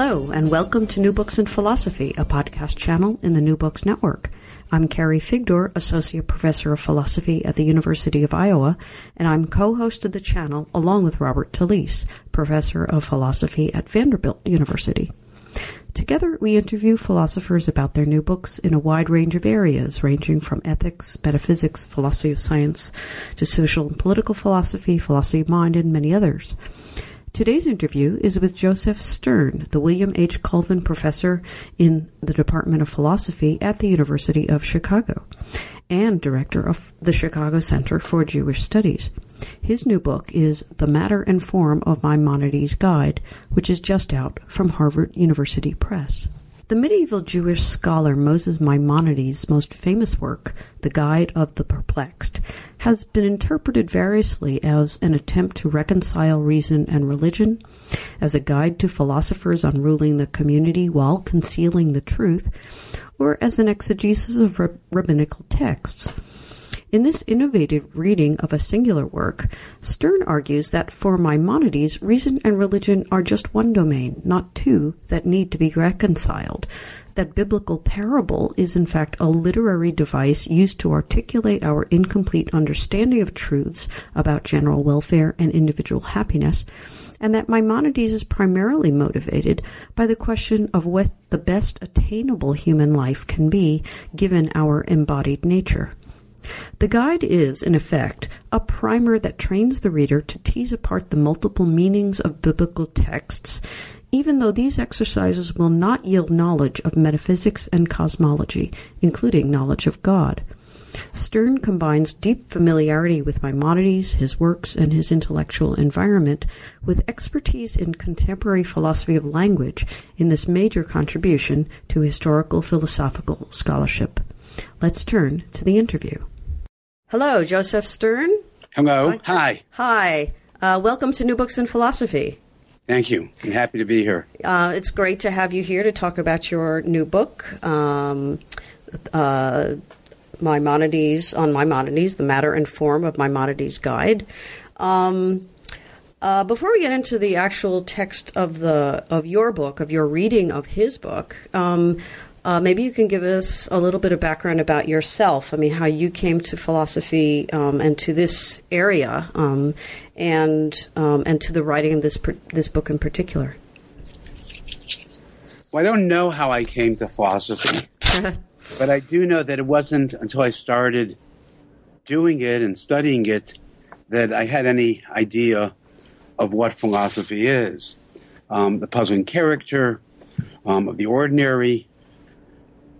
Hello, and welcome to New Books in Philosophy, a podcast channel in the New Books Network. I'm Carrie Figdor, Associate Professor of Philosophy at the University of Iowa, and I'm co-host of the channel along with Robert Talisse, Professor of Philosophy at Vanderbilt University. Together, we interview philosophers about their new books in a wide range of areas, ranging from ethics, metaphysics, philosophy of science, to social and political philosophy, philosophy of mind, and many others. Today's interview is with Josef Stern, the William H. Colvin Professor in the Department of Philosophy at the University of Chicago and Director of the Chicago Center for Jewish Studies. His new book is The Matter and Form of Maimonides Guide, which is just out from Harvard University Press. The medieval Jewish scholar Moses Maimonides' most famous work, The Guide of the Perplexed, has been interpreted variously as an attempt to reconcile reason and religion, as a guide to philosophers on ruling the community while concealing the truth, or as an exegesis of rabbinical texts. In this innovative reading of a singular work, Stern argues that for Maimonides, reason and religion are just one domain, not two, that need to be reconciled. That biblical parable is in fact a literary device used to articulate our incomplete understanding of truths about general welfare and individual happiness, and that Maimonides is primarily motivated by the question of what the best attainable human life can be given our embodied nature. The guide is, in effect, a primer that trains the reader to tease apart the multiple meanings of biblical texts, even though these exercises will not yield knowledge of metaphysics and cosmology, including knowledge of God. Stern combines deep familiarity with Maimonides, his works, and his intellectual environment with expertise in contemporary philosophy of language in this major contribution to historical philosophical scholarship. Let's turn to the interview. Hello, Josef Stern. Hello. Hi. Hi. Uh, welcome to New Books in Philosophy. Thank you. I'm happy to be here. Uh, it's great to have you here to talk about your new book, um, uh, Maimonides on Maimonides: The Matter and Form of Maimonides Guide. Um, uh, before we get into the actual text of the of your book, of your reading of his book, um, uh, maybe you can give us a little bit of background about yourself. I mean, how you came to philosophy um, and to this area, um, and um, and to the writing of this this book in particular. Well, I don't know how I came to philosophy, but I do know that it wasn't until I started doing it and studying it that I had any idea of what philosophy is. Um, the puzzling character um, of the ordinary,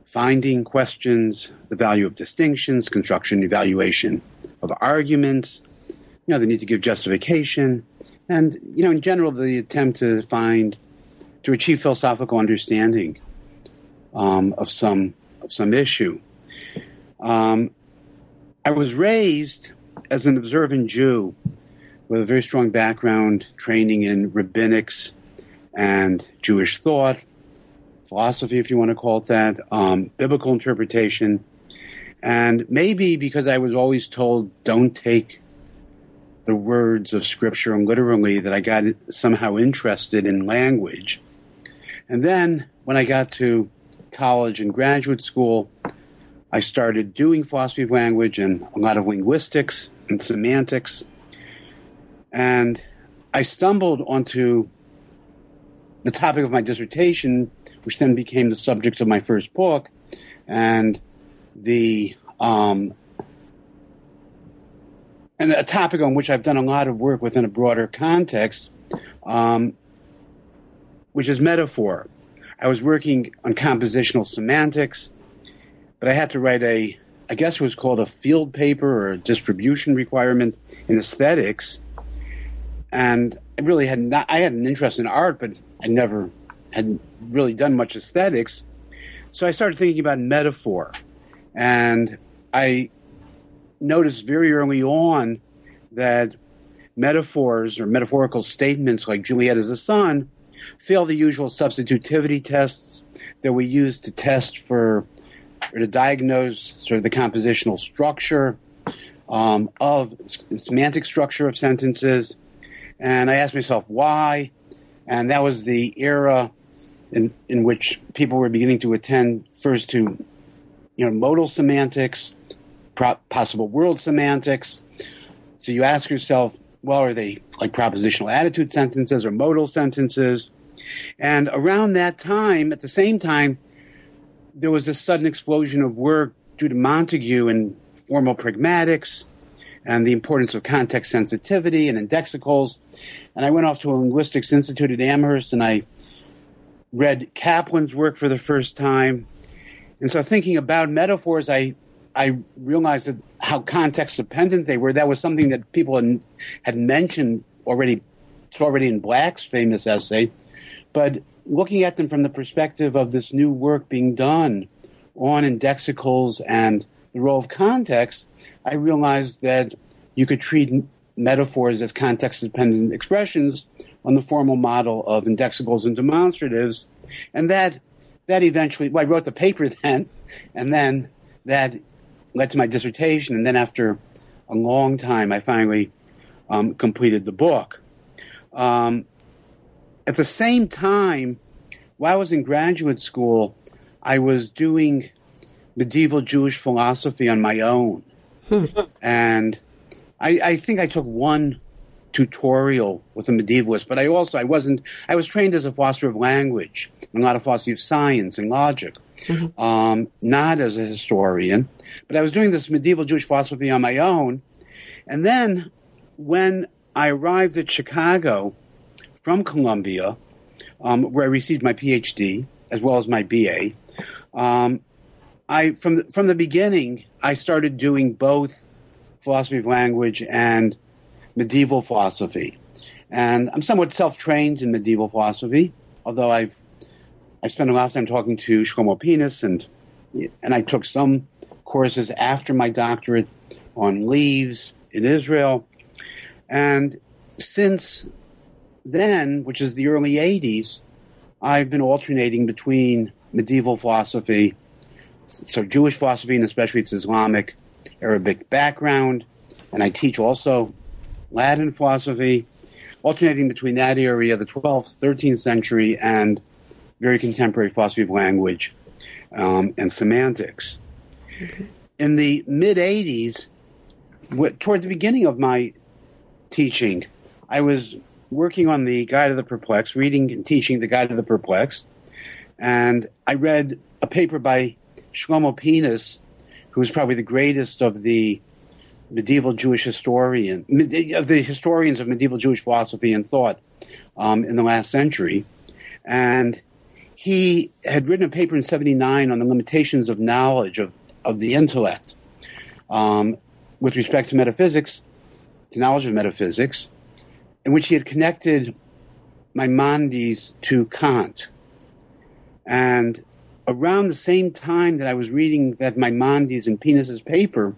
finding questions, the value of distinctions, construction, evaluation of arguments, you know, the need to give justification, and, you know, in general, the attempt to find, to achieve philosophical understanding um, of some of some issue. Um, I was raised as an observant Jew with a very strong background training in rabbinics and Jewish thought, philosophy, if you want to call it that, um, biblical interpretation. And maybe because I was always told, don't take the words of scripture and literally, that I got somehow interested in language. And then when I got to college and graduate school, I started doing philosophy of language and a lot of linguistics and semantics. And I stumbled onto the topic of my dissertation which then became the subject of my first book, and the um, and a topic on which I've done a lot of work within a broader context, um, which is metaphor. I was working on compositional semantics, but I had to write a, I guess it was called a field paper or a distribution requirement in aesthetics, and I really had not. I had an interest in art, but I never had really done much aesthetics. So I started thinking about metaphor. And I noticed very early on that metaphors or metaphorical statements like Juliet is a sun fail the usual substitutivity tests that we use to test for or to diagnose sort of the compositional structure um, of semantic structure of sentences. And I asked myself why. And that was the era in, in which people were beginning to attend first to you know modal semantics, pro- possible world semantics. So you ask yourself, well, are they like propositional attitude sentences or modal sentences? And around that time, at the same time, there was a sudden explosion of work due to Montague and formal pragmatics and the importance of context sensitivity and indexicals. And I went off to a linguistics institute at Amherst and I read Kaplan's work for the first time. And so thinking about metaphors, I I realized that how context dependent they were. That was something that people had, had mentioned already. It's already in Black's famous essay, but looking at them from the perspective of this new work being done on indexicals and the role of context, I realized that you could treat metaphors as context dependent expressions on the formal model of indexicals and demonstratives. And that, that eventually, well, I wrote the paper then, and then that led to my dissertation. And then after a long time, I finally um, completed the book. Um, at the same time, while I was in graduate school, I was doing medieval Jewish philosophy on my own. Hmm. And I, I, think I took one tutorial with a medievalist, but I also I wasn't I was trained as a philosopher of language and not a philosophy of science and logic, mm-hmm. um, not as a historian. But I was doing this medieval Jewish philosophy on my own, and then when I arrived at Chicago from Columbia, um, where I received my PhD as well as my BA, um, I from the, from the beginning I started doing both philosophy of language and medieval philosophy, and I'm somewhat self-trained in medieval philosophy. Although I've I spent a lot of time talking to Shlomo Pines, and and I took some courses after my doctorate on leaves in Israel, and since then, which is the early '80s, I've been alternating between medieval philosophy so Jewish philosophy and especially its Islamic Arabic background, and I teach also Latin philosophy, alternating between that area, the 12th, 13th century, and very contemporary philosophy of language um, and semantics. Okay. In the mid 80s, toward the beginning of my teaching, I was working on the Guide of the Perplexed, reading and teaching the Guide of the Perplexed, and I read a paper by Shlomo Pines, who was probably the greatest of the medieval Jewish historian, of the historians of medieval Jewish philosophy and thought um, in the last century. And he had written a paper in 79 on the limitations of knowledge, of, of the intellect, um, with respect to metaphysics, to knowledge of metaphysics, in which he had connected Maimonides to Kant. And around the same time that I was reading that Maimonides and Pines's paper,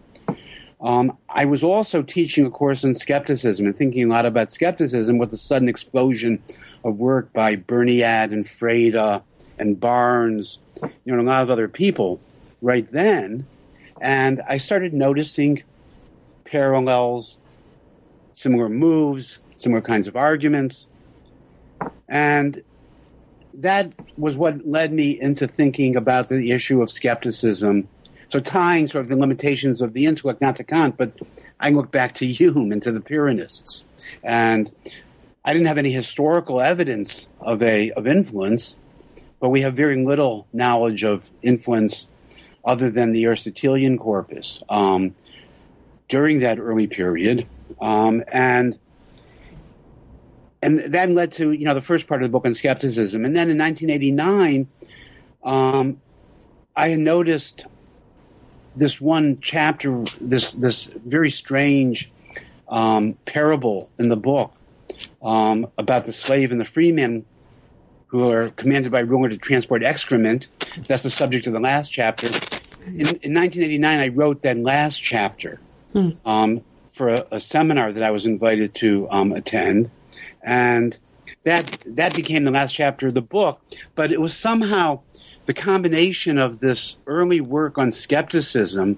um, I was also teaching a course on skepticism and thinking a lot about skepticism with the sudden explosion of work by Burnyeat and Frede and Barnes, you know, and a lot of other people right then. And I started noticing parallels, similar moves, similar kinds of arguments. And that was what led me into thinking about the issue of skepticism. So tying sort of the limitations of the intellect, not to Kant, but I look back to Hume and to the Pyrrhonists. And I didn't have any historical evidence of a of influence, but we have very little knowledge of influence other than the Aristotelian corpus um, during that early period. Um, and and that led to you know the first part of the book on skepticism, and then in 1989, um, I had noticed this one chapter, this this very strange um, parable in the book um, about the slave and the free man who are commanded by ruler to transport excrement. That's the subject of the last chapter. In, in 1989, I wrote that last chapter hmm. um, for a, a, seminar that I was invited to um, attend and that that became the last chapter of the book. But it was somehow the combination of this early work on skepticism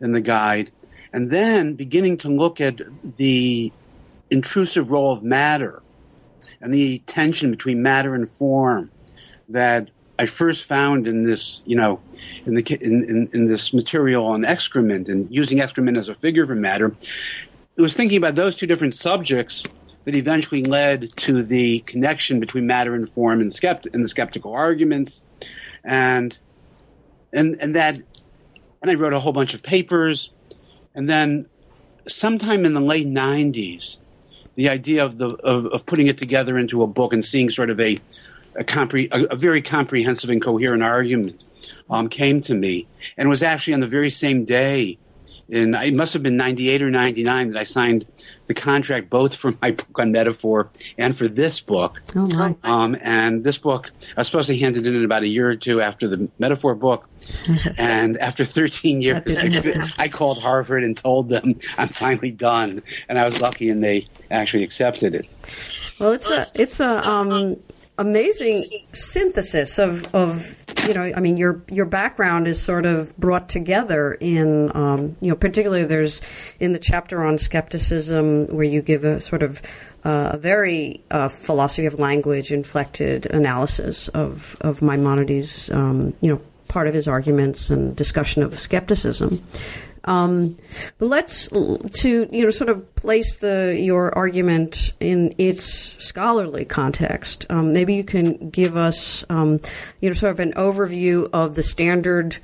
in the guide, and then beginning to look at the intrusive role of matter and the tension between matter and form, that I first found in this, you know, in the in, in, in, this material on excrement and using excrement as a figure of matter. It was thinking about those two different subjects that eventually led to the connection between matter and form and, skept- and the skeptical arguments, and and and that, and I wrote a whole bunch of papers, and then sometime in the late '90s, the idea of the of, of putting it together into a book and seeing sort of a a, compre- a, a very comprehensive and coherent argument um, came to me, and was actually on the very same day. In it must have been ninety eight or ninety nine that I signed the contract both for my book on metaphor and for this book. Oh my! Um, and this book, I was supposed to hand it in about a year or two after the metaphor book, and after 13 years, I called Harvard and told them I'm finally done, and I was lucky, and they actually accepted it. Well, it's a it's a um, amazing synthesis of, of you know I mean your your background is sort of brought together in um, you know particularly there's in the chapter on skepticism where you give a sort of uh, a very uh, philosophy of language inflected analysis of of Maimonides um, you know part of his arguments and discussion of skepticism um, but let's to you know sort of place the your argument in its scholarly context. Um, maybe you can give us um, you know sort of an overview of the standard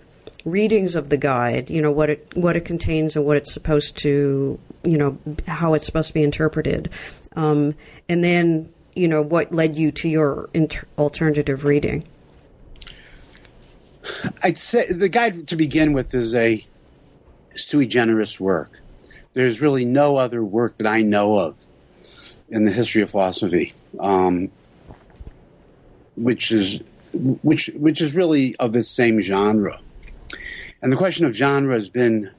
readings of the guide. You know what it what it contains and what it's supposed to you know how it's supposed to be interpreted, um, and then you know what led you to your inter- alternative reading. I'd say the guide to begin with is a sui generis work. There's really no other work that I know of in the history of philosophy, um, which is which which is really of the same genre. And the question of genre has been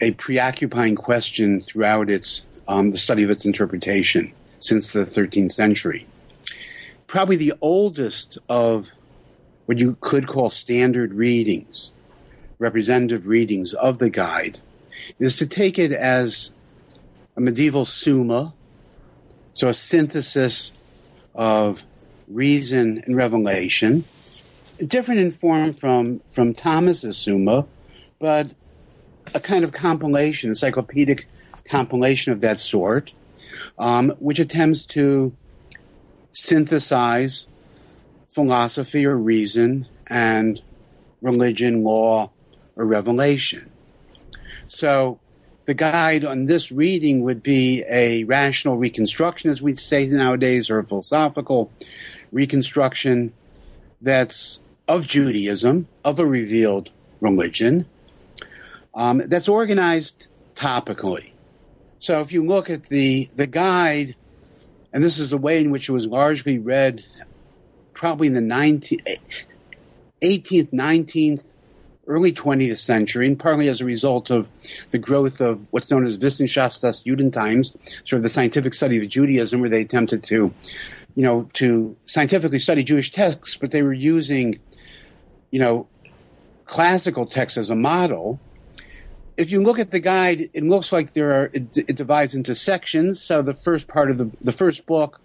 a preoccupying question throughout its um, the study of its interpretation since the 13th century. Probably the oldest of what you could call standard readings representative readings of the guide is to take it as a medieval summa, so a synthesis of reason and revelation, different in form from, from Thomas's summa, but a kind of compilation, encyclopedic compilation of that sort, um, which attempts to synthesize philosophy or reason and religion, law, or revelation. So the guide on this reading would be a rational reconstruction, as we say nowadays, or a philosophical reconstruction that's of Judaism, of a revealed religion, um, that's organized topically. So if you look at the, the guide, and this is the way in which it was largely read probably in the 19th, 18th, 19th, early 20th century, and partly as a result of the growth of what's known as Wissenschaft des Judentums, sort of the scientific study of Judaism, where they attempted to, you know, to scientifically study Jewish texts, but they were using, you know, classical texts as a model. If you look at the guide, it looks like there are it, it divides into sections. So the first part of the the first book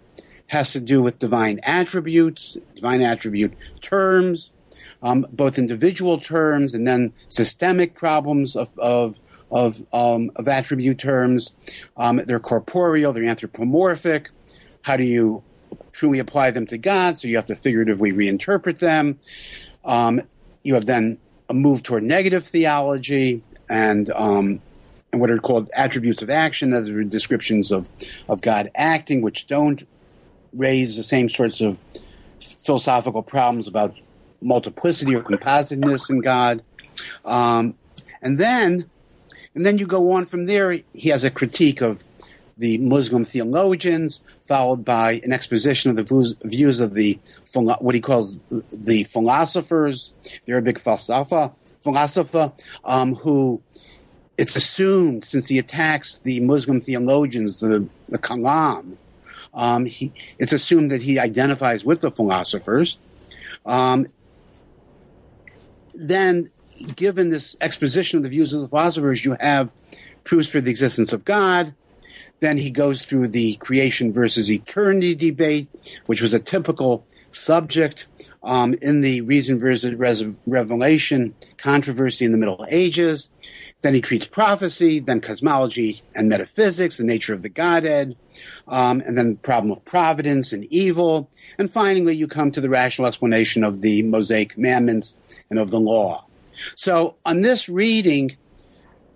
has to do with divine attributes, divine attribute terms um, both individual terms and then systemic problems of of of, um, of attribute terms. Um, they're corporeal, they're anthropomorphic. How do you truly apply them to God? So you have to figuratively reinterpret them. Um, you have then a move toward negative theology and um, and what are called attributes of action, are descriptions of, of God acting, which don't raise the same sorts of philosophical problems about multiplicity or compositeness in God. Um, and then, and then you go on from there. He has a critique of the Muslim theologians, followed by an exposition of the views of the what he calls the philosophers, the Arabic falsafa, philosopher, um, who it's assumed since he attacks the Muslim theologians, the, the Kalam, um, he, it's assumed that he identifies with the philosophers. Um, then, given this exposition of the views of the philosophers, you have proofs for the existence of God. Then he goes through the creation versus eternity debate, which was a typical subject um, in the reason versus revelation controversy in the Middle Ages. Then he treats prophecy, then cosmology and metaphysics, the nature of the Godhead, um, and then the problem of providence and evil. And finally, you come to the rational explanation of the Mosaic commandments and of the law. So, on this reading,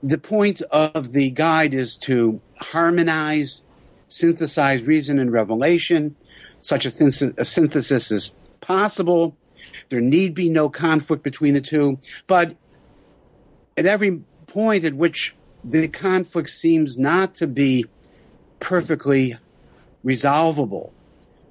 the point of the guide is to harmonize, synthesize reason and revelation. Such a, a synthesis is possible. There need be no conflict between the two. But at every point at which the conflict seems not to be perfectly resolvable,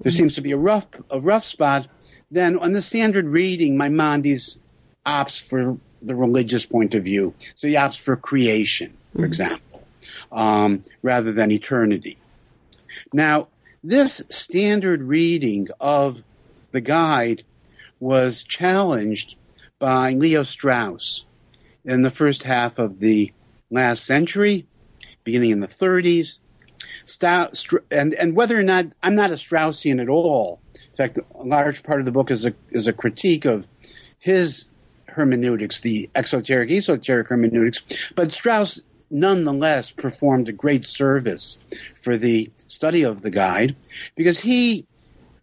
there mm-hmm. seems to be a rough, a rough spot, then on the standard reading, Maimonides opts for the religious point of view. So he opts for creation, for mm-hmm. example, um, rather than eternity. Now, this standard reading of the guide was challenged by Leo Strauss in the first half of the last century, beginning in the 30s. and, and whether or not I'm not a Straussian at all. In fact, a large part of the book is a, is a critique of his hermeneutics, the exoteric, esoteric hermeneutics. But Strauss nonetheless performed a great service for the study of the guide because he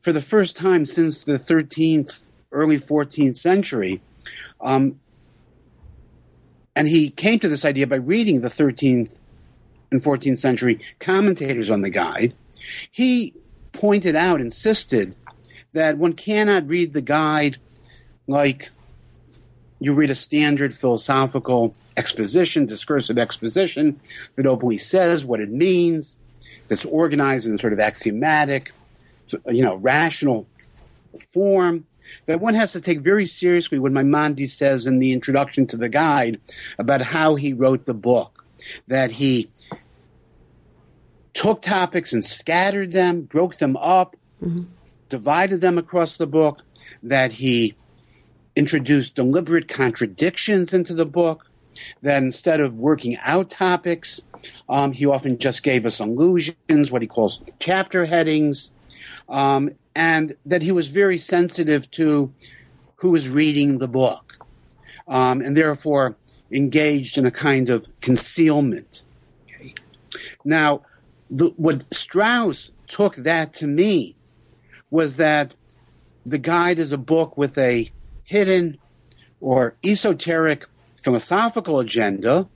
for the first time since the 13th, early 14th century. Um, and he came to this idea by reading the 13th and 14th century commentators on the guide. He pointed out, insisted that one cannot read the guide like you read a standard philosophical exposition, discursive exposition that openly says what it means, that's organized in sort of axiomatic, you know, rational form that one has to take very seriously what Maimonides says in the introduction to the guide about how he wrote the book. That he took topics and scattered them, broke them up, mm-hmm. divided them across the book, that he introduced deliberate contradictions into the book, that instead of working out topics, um, he often just gave us allusions, what he calls chapter headings, um, and that he was very sensitive to who was reading the book, um, and therefore engaged in a kind of concealment. Okay. Now, the, what Strauss took that to mean was that the guide is a book with a hidden or esoteric philosophical agenda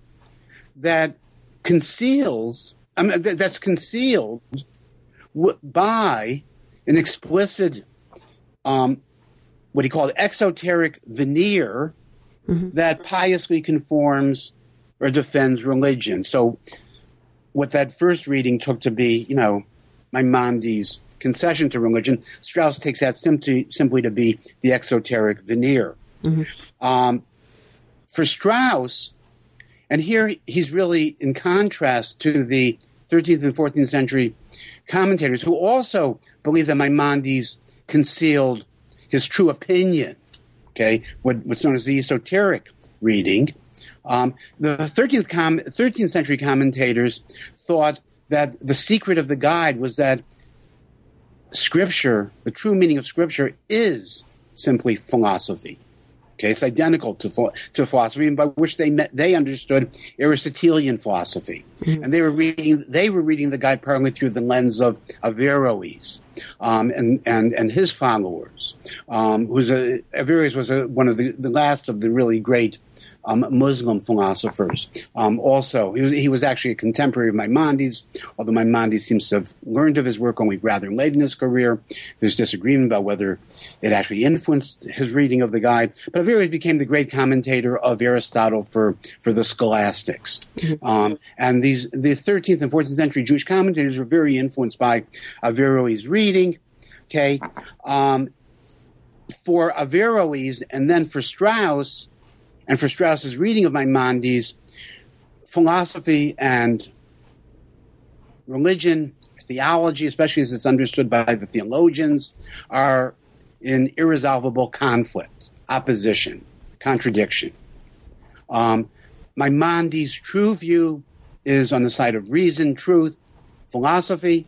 that conceals, I mean, that's concealed by an explicit, um, what he called exoteric veneer mm-hmm. that piously conforms or defends religion. So, what that first reading took to be, you know, my Maimonides' concession to religion, Strauss takes that simply, simply to be the exoteric veneer. Mm-hmm. Um, for Strauss, and here he's really in contrast to the 13th and 14th century commentators who also believe that Maimonides concealed his true opinion, okay, what, what's known as the esoteric reading. Um, the 13th, com- 13th century commentators thought that the secret of the guide was that Scripture, the true meaning of Scripture, is simply philosophy. Okay, it's identical to to philosophy, and by which they met, they understood Aristotelian philosophy, mm-hmm. and they were reading they were reading the guide partly through the lens of Averroes um, and and and his followers. Um, who's a Averroes was a, one of the, the last of the really great um, Muslim philosophers. Um, also, he was, he was, actually a contemporary of Maimonides, although Maimonides seems to have learned of his work only rather late in his career. There's disagreement about whether it actually influenced his reading of the guide. But Averroes became the great commentator of Aristotle for, for the scholastics. Mm-hmm. Um, and these the 13th and 14th century Jewish commentators were very influenced by Averroes' reading. Okay. Um, for Averroes and then for Strauss, and for Strauss's reading of Maimonides, philosophy and religion, theology, especially as it's understood by the theologians, are in irresolvable conflict, opposition, contradiction. Um, Maimonides' true view is on the side of reason, truth, philosophy.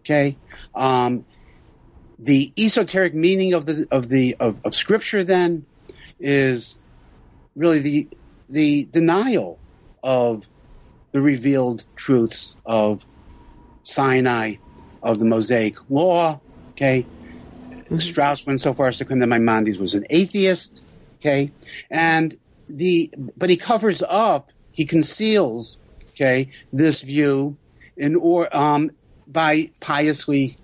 Okay, um, the esoteric meaning of the of the of, of Scripture then is really the the denial of the revealed truths of Sinai, of the Mosaic Law. Okay, mm-hmm. Strauss went so far as to claim that Maimonides was an atheist. Okay, and the but he covers up, he conceals, okay, this view in or um, by piously,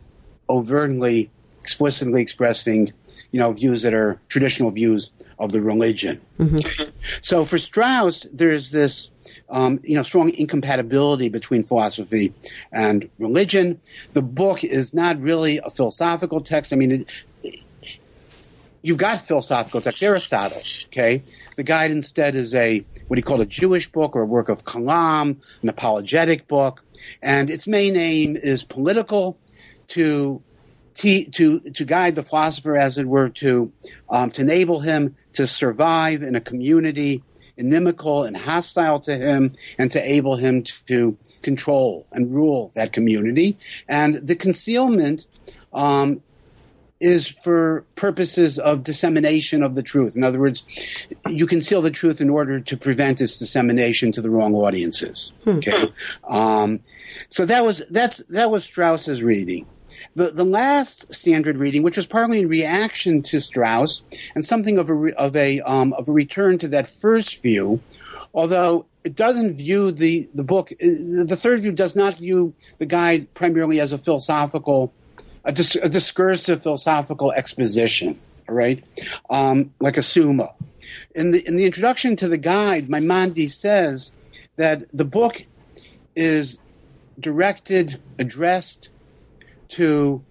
overtly, explicitly expressing, you know, views that are traditional views of the religion. Mm-hmm. So for Strauss, there's this, um, you know, strong incompatibility between philosophy and religion. The book is not really a philosophical text. I mean, it, you've got philosophical text, Aristotle, okay? The guide instead is a what he called a Jewish book or a work of kalam, an apologetic book, and its main aim is political to to to guide the philosopher, as it were, to um, to enable him to survive in a community inimical and hostile to him, and to enable him to control and rule that community. And the concealment um, is for purposes of dissemination of the truth. In other words, you conceal the truth in order to prevent its dissemination to the wrong audiences. Hmm. Okay, um, so that was that's that was Strauss's reading. The the last standard reading, which was partly in reaction to Strauss and something of a of a um, of a return to that first view, although it doesn't view the the book. Uh, the third view does not view the guide primarily as a philosophical a, dis- a discursive philosophical exposition, right? Um, like a summa. In the in the introduction to the guide, Maimonides says that the book is directed, addressed to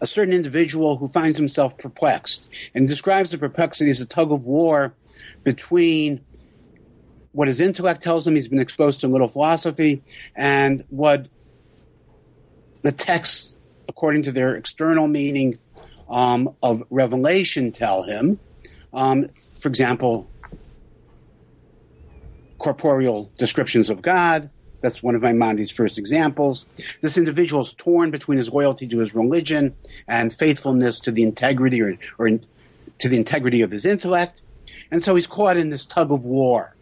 a certain individual who finds himself perplexed and describes the perplexity as a tug of war between what his intellect tells him he's been exposed to a little philosophy and what the texts according to their external meaning um, of revelation, tell him. Um, for example, corporeal descriptions of God. That's one of Maimonides' first examples. This individual is torn between his loyalty to his religion and faithfulness to the integrity or, or in, to the integrity of his intellect. And so he's caught in this tug of war.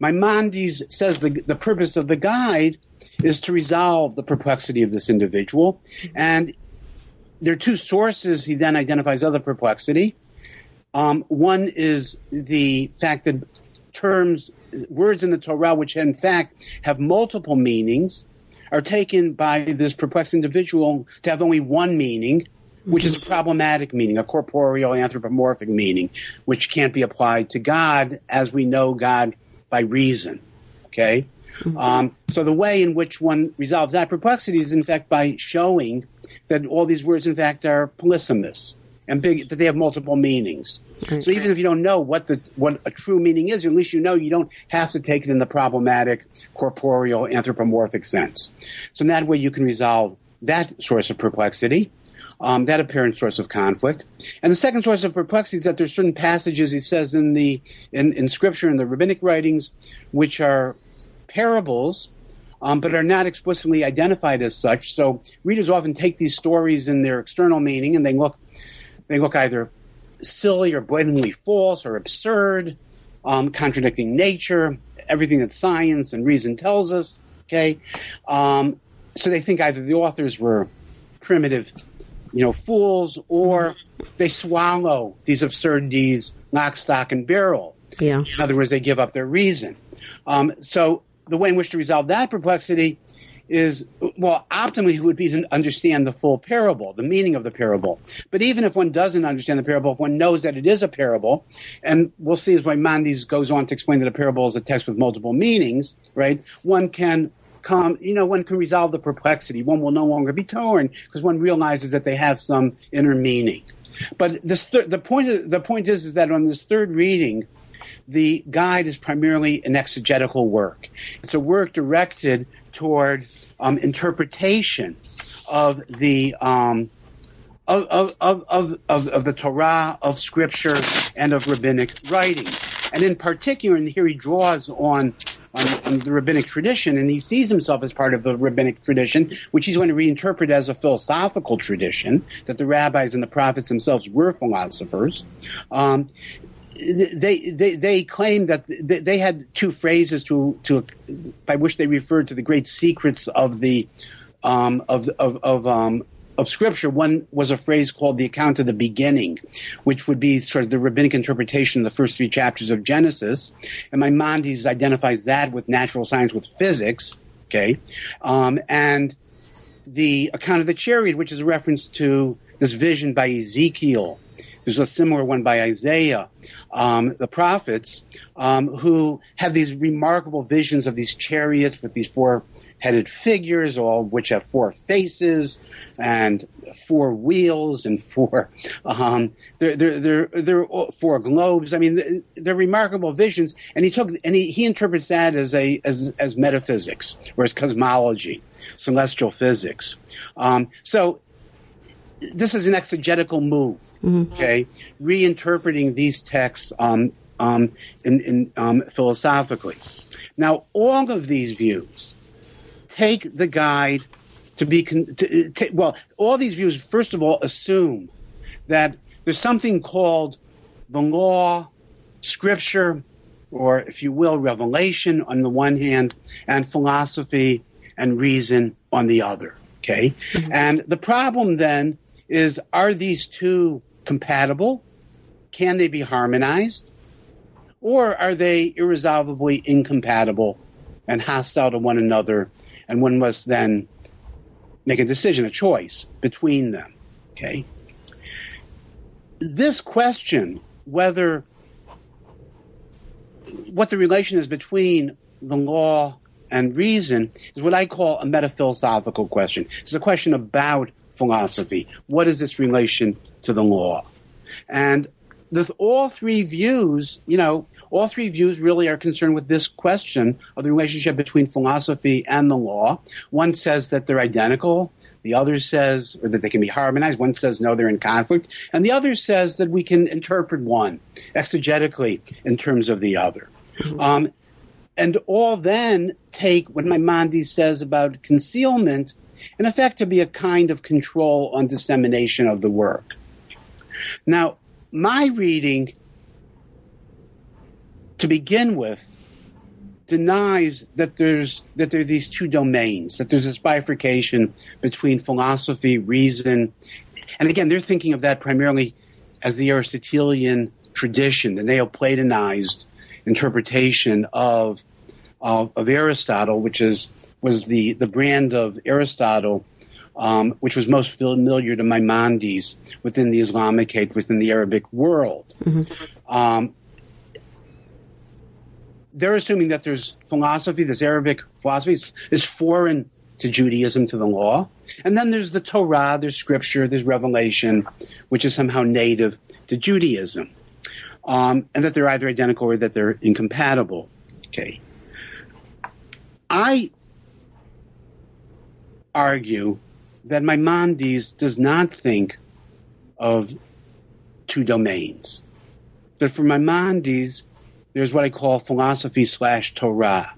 Maimonides says the, the purpose of the guide is to resolve the perplexity of this individual. And there are two sources he then identifies other perplexity. Um, one is the fact that terms, words in the Torah, which in fact have multiple meanings, are taken by this perplexed individual to have only one meaning, which is a problematic meaning, a corporeal anthropomorphic meaning, which can't be applied to God as we know God by reason. Okay? Um, so the way in which one resolves that perplexity is, in fact, by showing that all these words, in fact, are polysemous and big, that they have multiple meanings. Okay. So even if you don't know what the what a true meaning is, at least you know you don't have to take it in the problematic, corporeal, anthropomorphic sense. So in that way, you can resolve that source of perplexity. Um, that apparent source of conflict. And the second source of perplexity is that there's certain passages he says in the in, in scripture in the rabbinic writings which are parables, um, but are not explicitly identified as such. So readers often take these stories in their external meaning, and they look they look either silly or blatantly false or absurd, um, contradicting nature, everything that science and reason tells us. Okay, um, so they think either the authors were primitive, you know, fools, or they swallow these absurdities lock, stock, and barrel. Yeah. In other words, they give up their reason. Um, so the way in which to resolve that perplexity is well optimally would be to understand the full parable the meaning of the parable. But even if one doesn't understand the parable if one knows that it is a parable and we'll see as Maimonides goes on to explain that a parable is a text with multiple meanings right? One can come you know one can resolve the perplexity. One will no longer be torn because one realizes that they have some inner meaning. But the, the point the point is, is that on this third reading the guide is primarily an exegetical work. It's a work directed toward um, interpretation of the um, of, of, of, of, of the Torah, of Scripture, and of rabbinic writing. And in particular, and here he draws on on, on, the rabbinic tradition, and he sees himself as part of the rabbinic tradition, which he's going to reinterpret as a philosophical tradition that the rabbis and the prophets themselves were philosophers. Um, they, they they claim that they had two phrases to to by which they referred to the great secrets of the um, of of of um, of scripture, one was a phrase called the account of the beginning, which would be sort of the rabbinic interpretation of the first three chapters of Genesis. And Maimonides identifies that with natural science, with physics. Okay. Um, and the account of the chariot, which is a reference to this vision by Ezekiel. There's a similar one by Isaiah, um, the prophets, um, who have these remarkable visions of these chariots with these four headed figures, all of which have four faces and four wheels and four um, they're, they're, they're, they're four globes. I mean, they're remarkable visions. And he took and he, he interprets that as a as as metaphysics or as cosmology, celestial physics. Um, so this is an exegetical move. Mm-hmm. Okay, reinterpreting these texts um, um, in, in um, philosophically. Now, all of these views take the guide to be con- to, to, well all these views first of all assume that there's something called the law scripture or if you will revelation on the one hand and philosophy and reason on the other okay mm-hmm. and the problem then is are these two compatible can they be harmonized or are they irresolvably incompatible and hostile to one another and one must then make a decision, a choice between them. Okay? This question, whether what the relation is between the law and reason, is what I call a metaphilosophical question. It's a question about philosophy. What is its relation to the law? And the, all three views, you know, all three views really are concerned with this question of the relationship between philosophy and the law. One says that they're identical. The other says or that they can be harmonized. One says no, they're in conflict. And the other says that we can interpret one exegetically in terms of the other. Um, and all then take what Maimonides says about concealment, in effect, to be a kind of control on dissemination of the work. Now, my reading to begin with denies that there's that there are these two domains that there's this bifurcation between philosophy reason and again they're thinking of that primarily as the aristotelian tradition the neoplatonized interpretation of of, of aristotle which is was the the brand of aristotle um, which was most familiar to Maimonides within the Islamic within the Arabic world. Mm-hmm. Um, they're assuming that there's philosophy, this Arabic philosophy is, is foreign to Judaism, to the law. And then there's the Torah, there's scripture, there's revelation, which is somehow native to Judaism. Um, and that they're either identical or that they're incompatible. Okay. I argue that my Maimonides does not think of two domains. That for Maimonides, there's what I call philosophy slash Torah.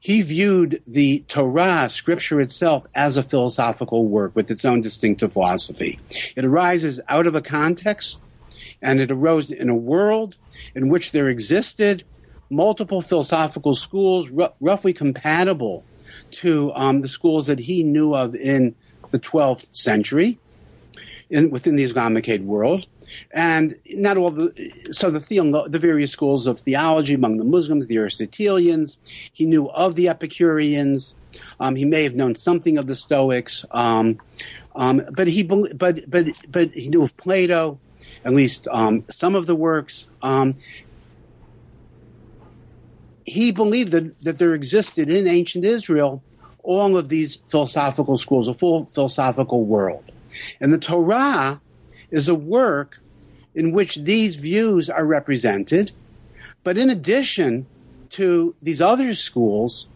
He viewed the Torah, scripture itself, as a philosophical work with its own distinctive philosophy. It arises out of a context, and it arose in a world in which there existed multiple philosophical schools, r- roughly compatible to um, the schools that he knew of in the 12th century in, within the Islamic world. And not all the, so the, the various schools of theology among the Muslims, the Aristotelians, he knew of the Epicureans, um, he may have known something of the Stoics, um, um, but he, but, but, but he knew of Plato, at least um, some of the works. Um, he believed that, that there existed in ancient Israel all of these philosophical schools, a full philosophical world. And the Torah is a work in which these views are represented. But in addition to these other schools,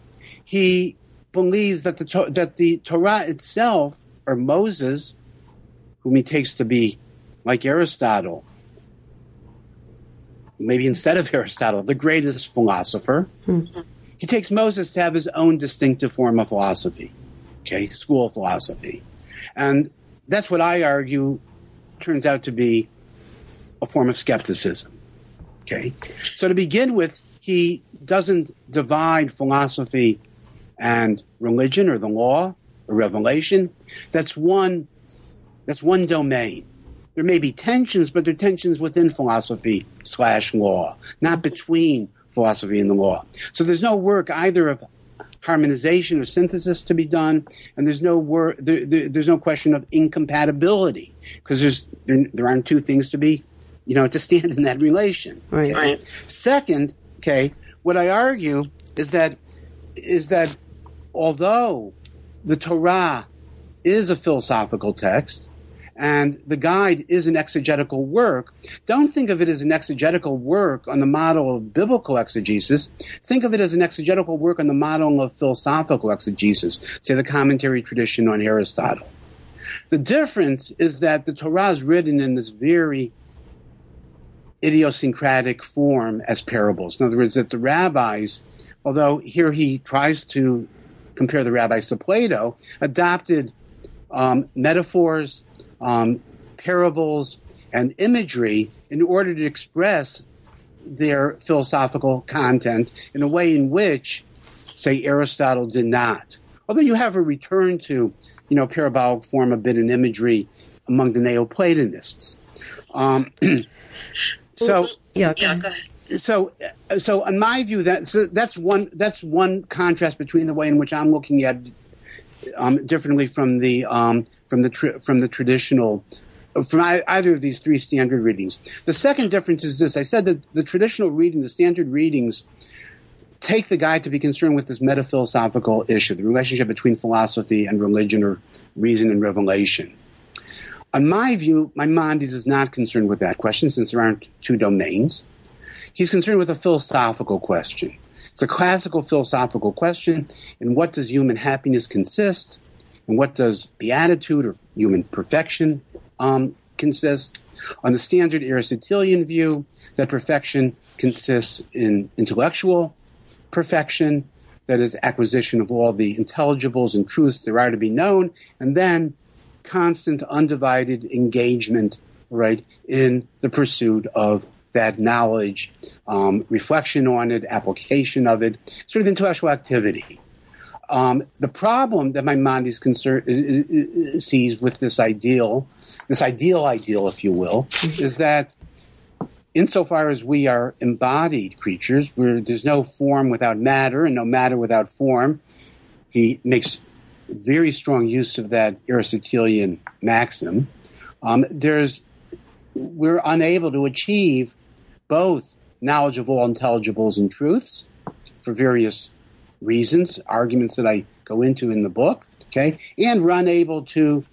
he believes that the, that the Torah itself, or Moses, whom he takes to be like Aristotle, maybe instead of Aristotle, the greatest philosopher, mm-hmm. He takes Moses to have his own distinctive form of philosophy, okay, school of philosophy. And that's what I argue turns out to be a form of skepticism. Okay? So to begin with, he doesn't divide philosophy and religion or the law or revelation. That's one that's one domain. There may be tensions, but there are tensions within philosophy slash law, not between philosophy and the law. So there's no work either of harmonization or synthesis to be done, and there's no work. There, there, there's no question of incompatibility because there's there, there, aren't two things to be, you know, to stand in that relation. Right. Okay? right. Second, okay, what I argue is that is that although the Torah is a philosophical text, and the guide is an exegetical work, don't think of it as an exegetical work on the model of biblical exegesis. Think of it as an exegetical work on the model of philosophical exegesis, say the commentary tradition on Aristotle. The difference is that the Torah is written in this very idiosyncratic form as parables. In other words, that the rabbis, although here he tries to compare the rabbis to Plato, adopted um, metaphors um, parables and imagery in order to express their philosophical content in a way in which, say, Aristotle did not. Although you have a return to, you know, parabolic form, a bit in imagery among the Neoplatonists. Um, so, yeah, so, so in my view, that so that's one that's one contrast between the way in which I'm looking at um, differently from the um, from the tra- from the traditional from either of these three standard readings. The second difference is this: I said that the traditional reading, the standard readings, take the guide to be concerned with this metaphilosophical issue, the relationship between philosophy and religion, or reason and revelation. On my view, Maimonides is not concerned with that question since there aren't two domains. He's concerned with a philosophical question. It's a classical philosophical question in what does human happiness consist? And what does beatitude or human perfection um, consist? On the standard Aristotelian view, that perfection consists in intellectual perfection, that is, acquisition of all the intelligibles and truths there are to be known, and then constant, undivided engagement, right, in the pursuit of that knowledge, um, reflection on it, application of it, sort of intellectual activity. Um, the problem that Maimonides concern, uh, uh, uh, sees with this ideal, this ideal ideal, if you will, mm-hmm. is that insofar as we are embodied creatures, where there's no form without matter and no matter without form, he makes very strong use of that Aristotelian maxim. Um, there's we're unable to achieve both knowledge of all intelligibles and truths for various reasons, arguments that I go into in the book, okay, and we're unable to,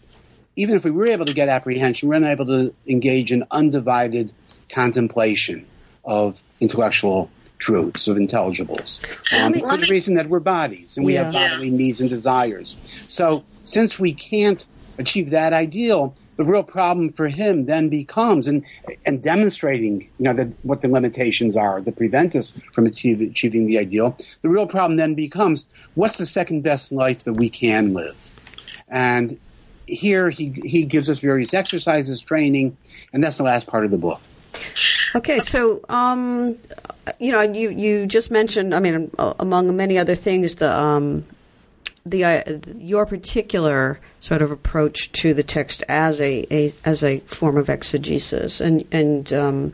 even if we were able to get apprehension, we're unable to engage in undivided contemplation of intellectual truths, of intelligibles. Um, me, for the reason that we're bodies and we yeah. have bodily needs and desires. So, since we can't achieve that ideal, the real problem for him then becomes and and demonstrating you know that what the limitations are that prevent us from achieve, achieving the ideal the real problem then becomes what's the second best life that we can live? And here he he gives us various exercises training and that's the last part of the book. Okay, so um, you know, you you just mentioned, I mean, among many other things, the um, the uh, your particular sort of approach to the text as a, a as a form of exegesis, and and um,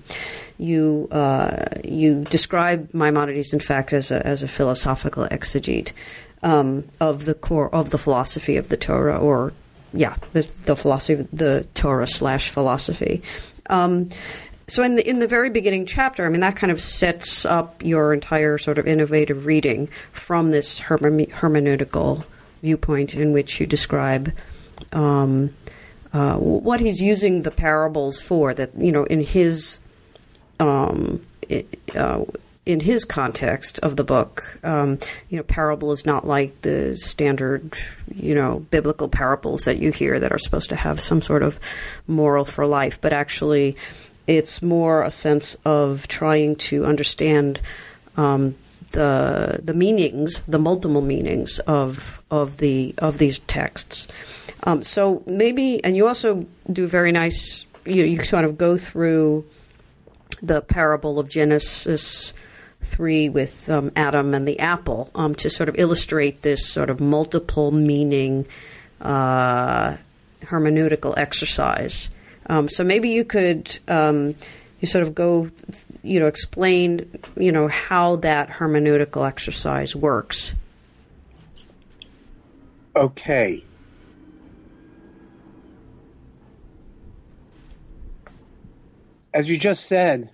you uh, you describe Maimonides, in fact, as a as a philosophical exegete um, of the core of the philosophy of the Torah, or yeah, the the philosophy of the Torah slash philosophy. Um, so in the in the very beginning chapter, I mean that kind of sets up your entire sort of innovative reading from this hermeneutical viewpoint in which you describe um, uh, what he's using the parables for. That you know in his um, uh, in his context of the book, um, you know, parable is not like the standard, you know, biblical parables that you hear that are supposed to have some sort of moral for life, but actually it's more a sense of trying to understand um, the the meanings, the multiple meanings of of the of these texts. Um, so maybe, and you also do very nice. You you sort of go through the parable of Genesis three with um, Adam and the apple um, to sort of illustrate this sort of multiple meaning uh, hermeneutical exercise. Um, so maybe you could um, you sort of go, you know, explain, you know, how that hermeneutical exercise works. Okay. As you just said,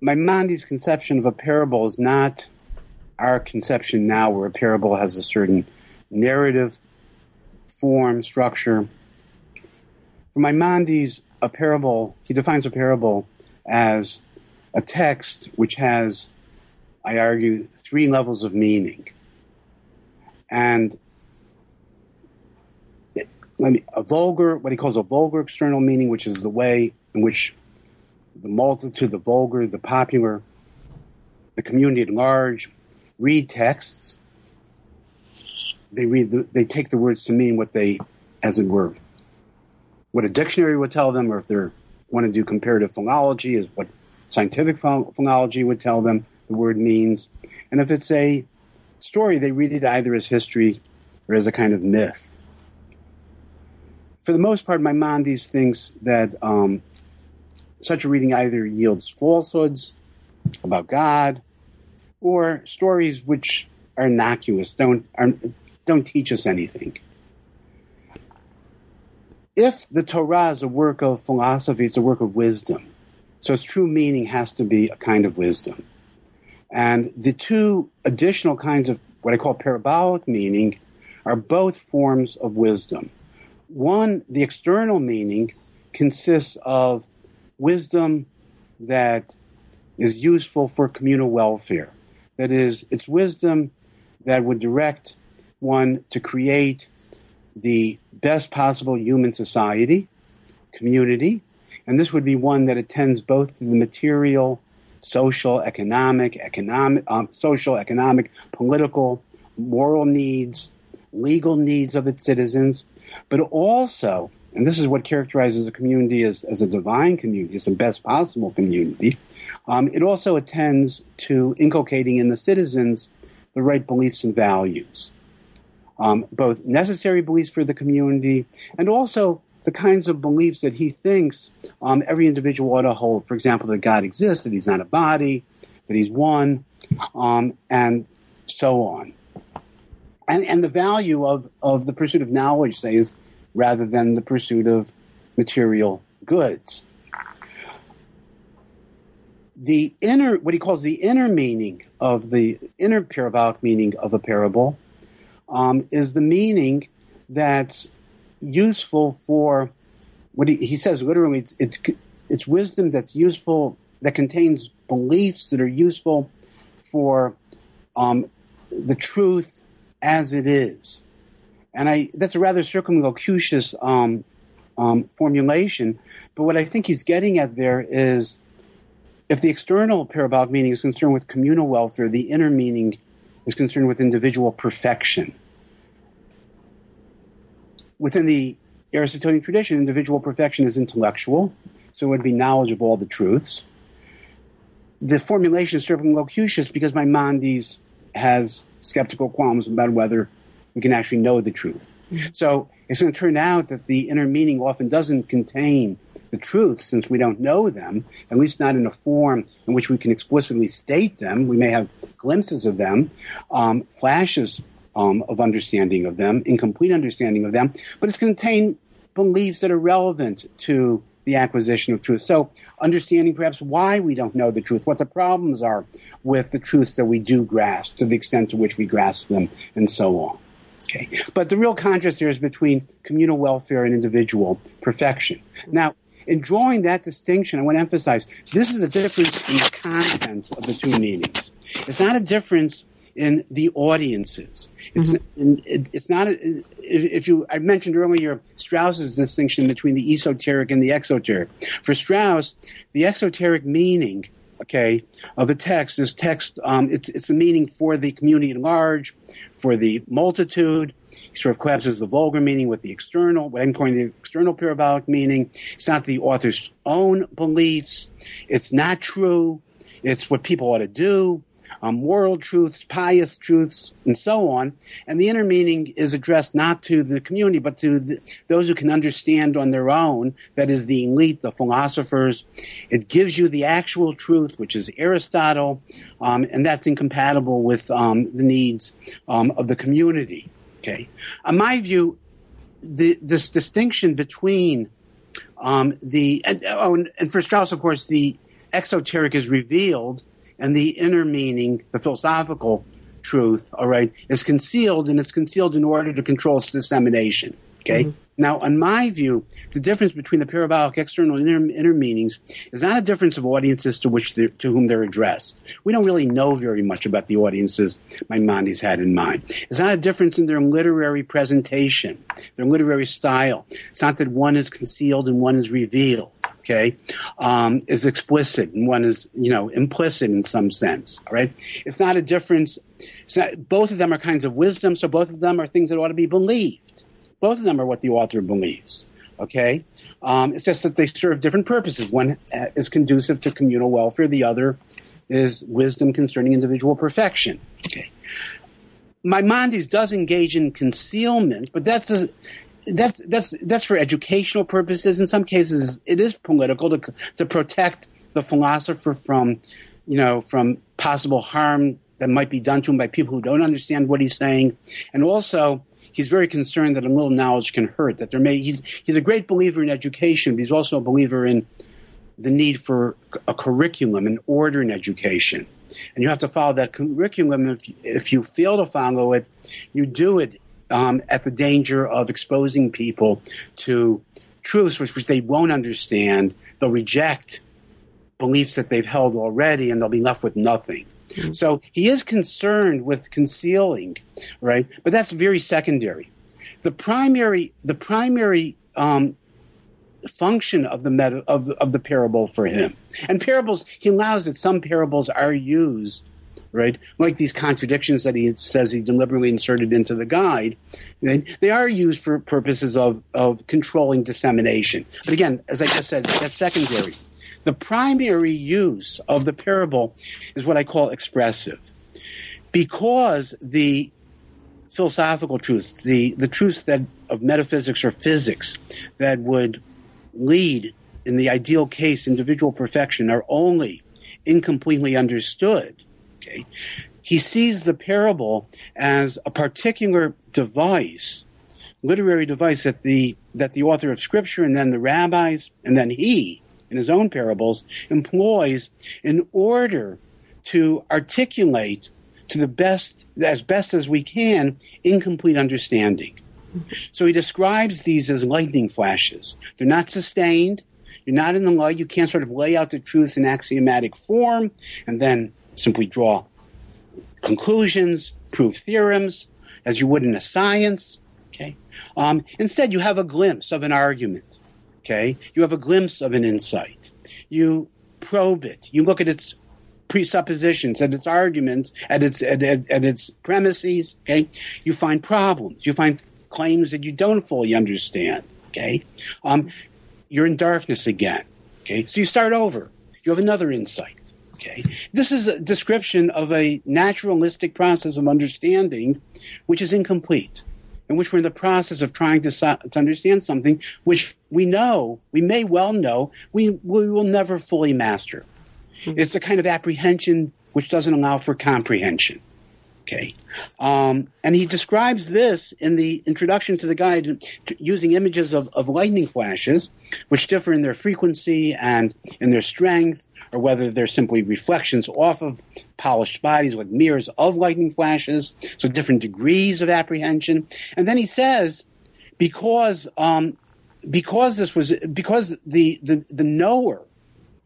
Maimonides' conception of a parable is not our conception now, where a parable has a certain narrative form, structure. Maimonides, a parable, he defines a parable as a text which has, I argue, three levels of meaning. And it, let me, a vulgar, what he calls a vulgar external meaning, which is the way in which the multitude, the vulgar, the popular, the community at large read texts. They read, the, they take the words to mean what they, as it were, what a dictionary would tell them, or if they want to do comparative phonology, is what scientific phonology would tell them the word means. And if it's a story, they read it either as history or as a kind of myth. For the most part, my Maimonides thinks that um, such a reading either yields falsehoods about God or stories which are innocuous, don't, are, don't teach us anything if the Torah is a work of philosophy, it's a work of wisdom. So its true meaning has to be a kind of wisdom. And the two additional kinds of what I call parabolic meaning are both forms of wisdom. One, the external meaning, consists of wisdom that is useful for communal welfare. That is, it's wisdom that would direct one to create the best possible human society, community, and this would be one that attends both to the material, social, economic, economic, um, social, economic, political, moral needs, legal needs of its citizens, but also, and this is what characterizes a community as, as a divine community, as the best possible community, um, it also attends to inculcating in the citizens the right beliefs and values um, both necessary beliefs for the community and also the kinds of beliefs that he thinks um, every individual ought to hold. For example, that God exists, that he's not a body, that he's one, um, and so on. And, and the value of, of the pursuit of knowledge, say, is rather than the pursuit of material goods. The inner, what he calls the inner meaning of the inner parabolic meaning of a parable um, is the meaning that's useful for what he, he says literally it's, it's, it's wisdom that's useful that contains beliefs that are useful for um, the truth as it is and I that's a rather circumlocucious um, um, formulation. But what I think he's getting at there is if the external parabolic meaning is concerned with communal welfare, the inner meaning is concerned with individual perfection. Within the Aristotelian tradition, individual perfection is intellectual, so it would be knowledge of all the truths. The formulation is circumlocucious because Maimonides has skeptical qualms about whether we can actually know the truth. Mm-hmm. So it's going to turn out that the inner meaning often doesn't contain the truth since we don't know them, at least not in a form in which we can explicitly state them. We may have glimpses of them, um, flashes um, of understanding of them, incomplete understanding of them, but it's contained beliefs that are relevant to the acquisition of truth. So, understanding perhaps why we don't know the truth, what the problems are with the truths that we do grasp, to the extent to which we grasp them, and so on. Okay. But the real contrast here is between communal welfare and individual perfection. Now, in drawing that distinction, I want to emphasize this is a difference in the content of the two meanings. It's not a difference in the audiences. It's mm-hmm. it's not if you I mentioned earlier Strauss's distinction between the esoteric and the exoteric. For Strauss, the exoteric meaning okay, of the text. is text, um, it's, it's a meaning for the community at large, for the multitude. He sort of collapses the vulgar meaning with the external, what I'm calling the external parabolic meaning. It's not the author's own beliefs. It's not true. It's what people ought to do um, moral truths, pious truths, and so on. And the inner meaning is addressed not to the community, but to the, those who can understand on their own. That is the elite, the philosophers. It gives you the actual truth, which is Aristotle, um, and that's incompatible with um, the needs um, of the community. Okay, in my view, the, this distinction between um, the and, oh, and, and for Strauss, of course, the exoteric is revealed and the inner meaning, the philosophical truth, all right, is concealed, and it's concealed in order to control its dissemination. Okay. Mm-hmm. Now, in my view, the difference between the parabolic external and inner, inner meanings is not a difference of audiences to which to whom they're addressed. We don't really know very much about the audiences Maimonides had in mind. It's not a difference in their literary presentation, their literary style. It's not that one is concealed and one is revealed okay, um, is explicit and one is, you know, implicit in some sense. All right, it's not a difference. Not, both of them are kinds of wisdom, so both of them are things that ought to be believed. Both of them are what the author believes. Okay, um, it's just that they serve different purposes. One uh, is conducive to communal welfare. The other is wisdom concerning individual perfection. Okay. Maimonides does engage in concealment, but that's a, that's that's that's for educational purposes. In some cases, it is political to to protect the philosopher from, you know, from possible harm that might be done to him by people who don't understand what he's saying, and also he's very concerned that a little knowledge can hurt. That there may he's he's a great believer in education, but he's also a believer in the need for a curriculum and order in education. And you have to follow that curriculum. If, if you fail to follow it, you do it um, at the danger of exposing people to truths which, which they won't understand. They'll reject beliefs that they've held already, and they'll be left with nothing. Mm-hmm. So he is concerned with concealing, right? But that's very secondary. The primary, the primary um, function of the meta, of, of the parable for him, and parables, he allows that some parables are used right? Like these contradictions that he says he deliberately inserted into the guide, they, they are used for purposes of, of controlling dissemination. But again, as I just said, that's secondary. The primary use of the parable is what I call expressive. Because the philosophical truths, the, the truths that of metaphysics or physics that would lead in the ideal case individual perfection are only incompletely understood Okay. He sees the parable as a particular device, literary device that the that the author of scripture and then the rabbis and then he in his own parables employs in order to articulate to the best as best as we can incomplete understanding. So he describes these as lightning flashes. They're not sustained. You're not in the light. You can't sort of lay out the truth in axiomatic form and then simply draw conclusions, prove theorems, as you would in a science. Okay. Um, instead, you have a glimpse of an argument. Okay. You have a glimpse of an insight. You probe it. You look at its presuppositions, at its arguments, at its at, at, at its premises. Okay. You find problems. You find claims that you don't fully understand. Okay. Um, you're in darkness again. Okay. So you start over. You have another insight. Okay. This is a description of a naturalistic process of understanding which is incomplete, in which we're in the process of trying to, to understand something which we know, we may well know, we, we will never fully master. Mm-hmm. It's a kind of apprehension which doesn't allow for comprehension. Okay. Um, and he describes this in the introduction to the guide using images of, of lightning flashes, which differ in their frequency and in their strength or whether they're simply reflections off of polished bodies like mirrors of lightning flashes, so different degrees of apprehension. And then he says, because um, because this was because the, the, the knower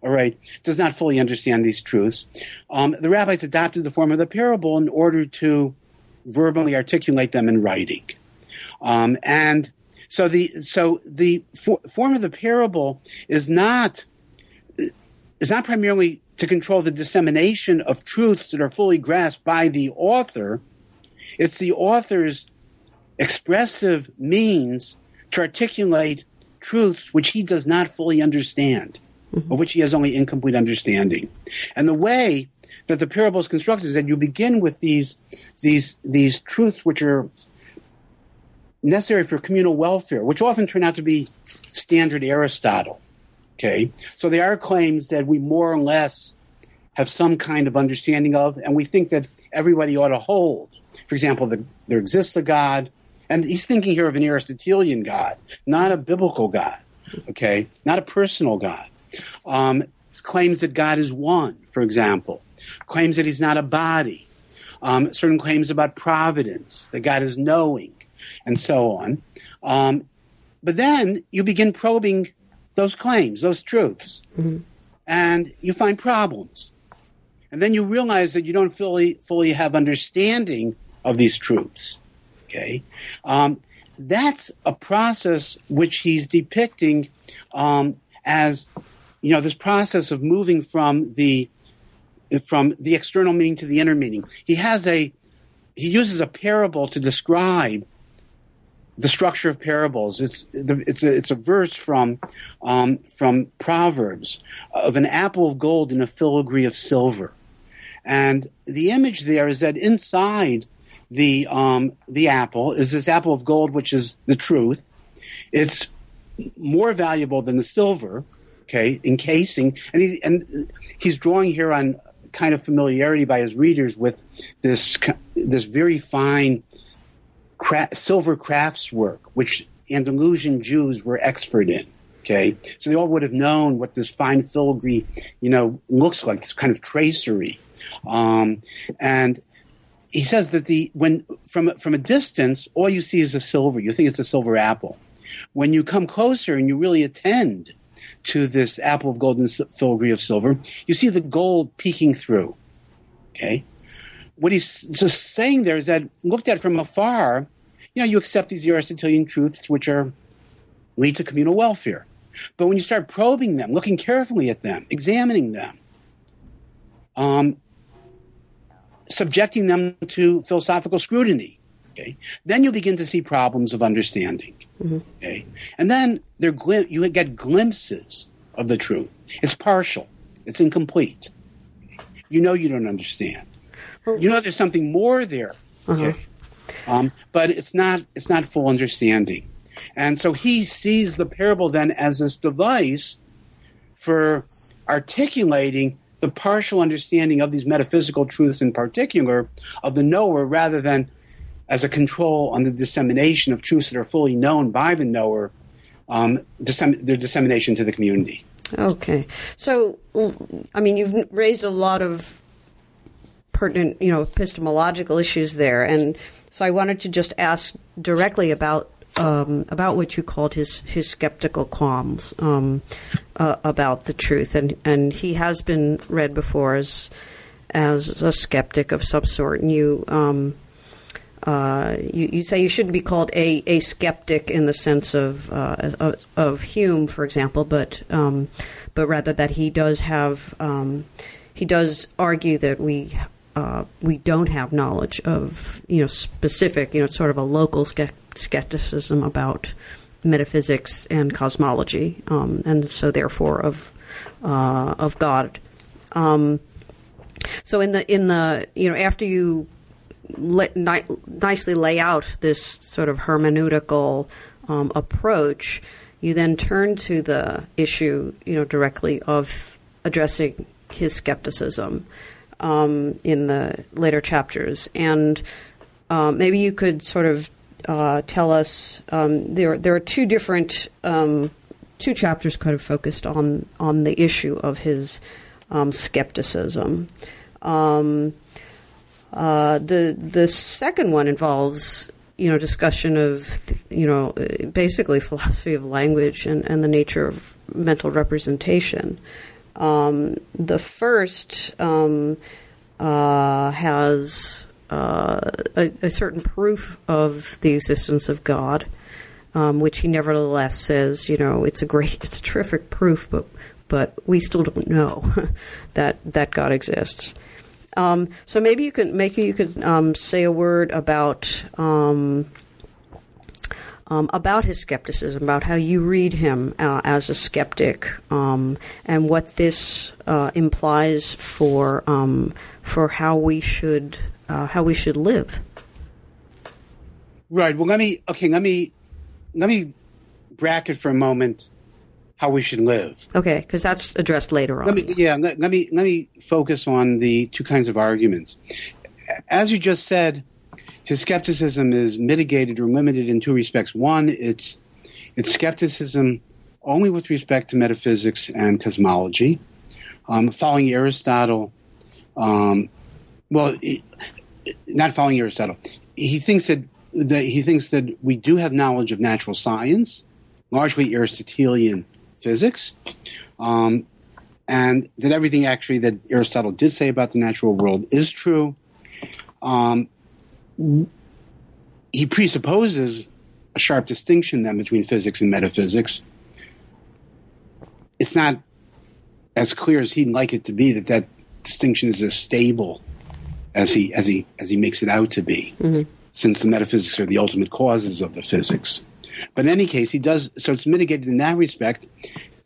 all right, does not fully understand these truths. Um, the rabbis adopted the form of the parable in order to verbally articulate them in writing. Um, and so the so the for, form of the parable is not is not primarily to control the dissemination of truths that are fully grasped by the author. It's the author's expressive means to articulate truths which he does not fully understand, mm-hmm. of which he has only incomplete understanding. And the way that the parable is constructed is that you begin with these, these, these truths which are necessary for communal welfare, which often turn out to be standard Aristotle. Okay, so they are claims that we more or less have some kind of understanding of, and we think that everybody ought to hold. For example, the, there exists a God, and he's thinking here of an Aristotelian God, not a biblical God. Okay, not a personal God. Um, claims that God is one, for example, claims that he's not a body. Um, certain claims about providence, that God is knowing, and so on. Um, but then you begin probing those claims, those truths, mm-hmm. and you find problems. And then you realize that you don't fully fully have understanding of these truths. Okay, um, that's a process which he's depicting um, as you know this process of moving from the from the external meaning to the inner meaning. He has a he uses a parable to describe the structure of parables. It's it's a, it's a verse from um, from Proverbs of an apple of gold and a filigree of silver, and the image there is that inside the um, the apple is this apple of gold, which is the truth. It's more valuable than the silver, okay, encasing, and he and he's drawing here on kind of familiarity by his readers with this this very fine silver craftswork, which Andalusian Jews were expert in. Okay, so they all would have known what this fine filigree, you know, looks like. This kind of tracery, um, and he says that the when from from a distance, all you see is a silver. You think it's a silver apple. When you come closer and you really attend to this apple of gold and filigree of silver, you see the gold peeking through. Okay, what he's just saying there is that looked at from afar, you know, you accept these Aristotelian truths which are lead to communal welfare. But when you start probing them, looking carefully at them, examining them, um, subjecting them to philosophical scrutiny, okay, then you begin to see problems of understanding. Mm-hmm. Okay, and then there you get glimpses of the truth. It's partial. It's incomplete. You know you don't understand. You know there's something more there. Uh-huh. Um, but it's not it's not full understanding. And so he sees the parable then as this device for articulating the partial understanding of these metaphysical truths in particular of the knower rather than as a control on the dissemination of truths that are fully known by the knower, um, their dissemination to the community. Okay. So, I mean, you've raised a lot of pertinent, you know, epistemological issues there. And so I wanted to just ask directly about um, about what you called his his skeptical qualms um, uh, about the truth, and and he has been read before as as a skeptic of some sort, and you. Um, uh, you, you, say you shouldn't be called a, a skeptic in the sense of, uh, of, Hume, for example, but um, but rather that he does have um, he does argue that we uh, we don't have knowledge of you know specific you know sort of a local ske- skepticism about metaphysics and cosmology, um, and so therefore of uh, of God. Um, so in the in the you know after you ni- nicely lay out this sort of hermeneutical um, approach, you then turn to the issue you know directly of addressing his skepticism um, in the later chapters. And um, maybe you could sort of uh, tell us um, there there are two different um, two chapters kind of focused on on the issue of his um, skepticism. Um, uh, the the second one involves you know discussion of you know basically philosophy of language and, and the nature of mental representation. Um, the first um, uh, has uh, a, a, certain proof of the existence of God, um, which he nevertheless says, you know, it's a great, it's a terrific proof, but but we still don't know that that God exists. Um, so maybe you could maybe you could um, say a word about um, about his skepticism, about how you read him uh, as a skeptic, um, and what this uh, implies for um, for how we should uh, how we should live. Right. Well, let me okay. Let me let me bracket for a moment how we should live. Okay, because that's addressed later on. Let me, yeah, let, let, me let me focus on the two kinds of arguments. As you just said, his skepticism is mitigated or limited in two respects. One, it's it's skepticism only with respect to metaphysics and cosmology. Um, following Aristotle, um, well, not following Aristotle, he thinks that, that he thinks that we do have knowledge of natural science, largely Aristotelian physics, um, and that everything actually that Aristotle did say about the natural world is true. Um, he presupposes a sharp distinction then between physics and metaphysics. It's not as clear as he'd like it to be that that distinction is as stable as he as he as he makes it out to be, mm-hmm. since the metaphysics are the ultimate causes of the physics. But in any case, he does so it's mitigated in that respect,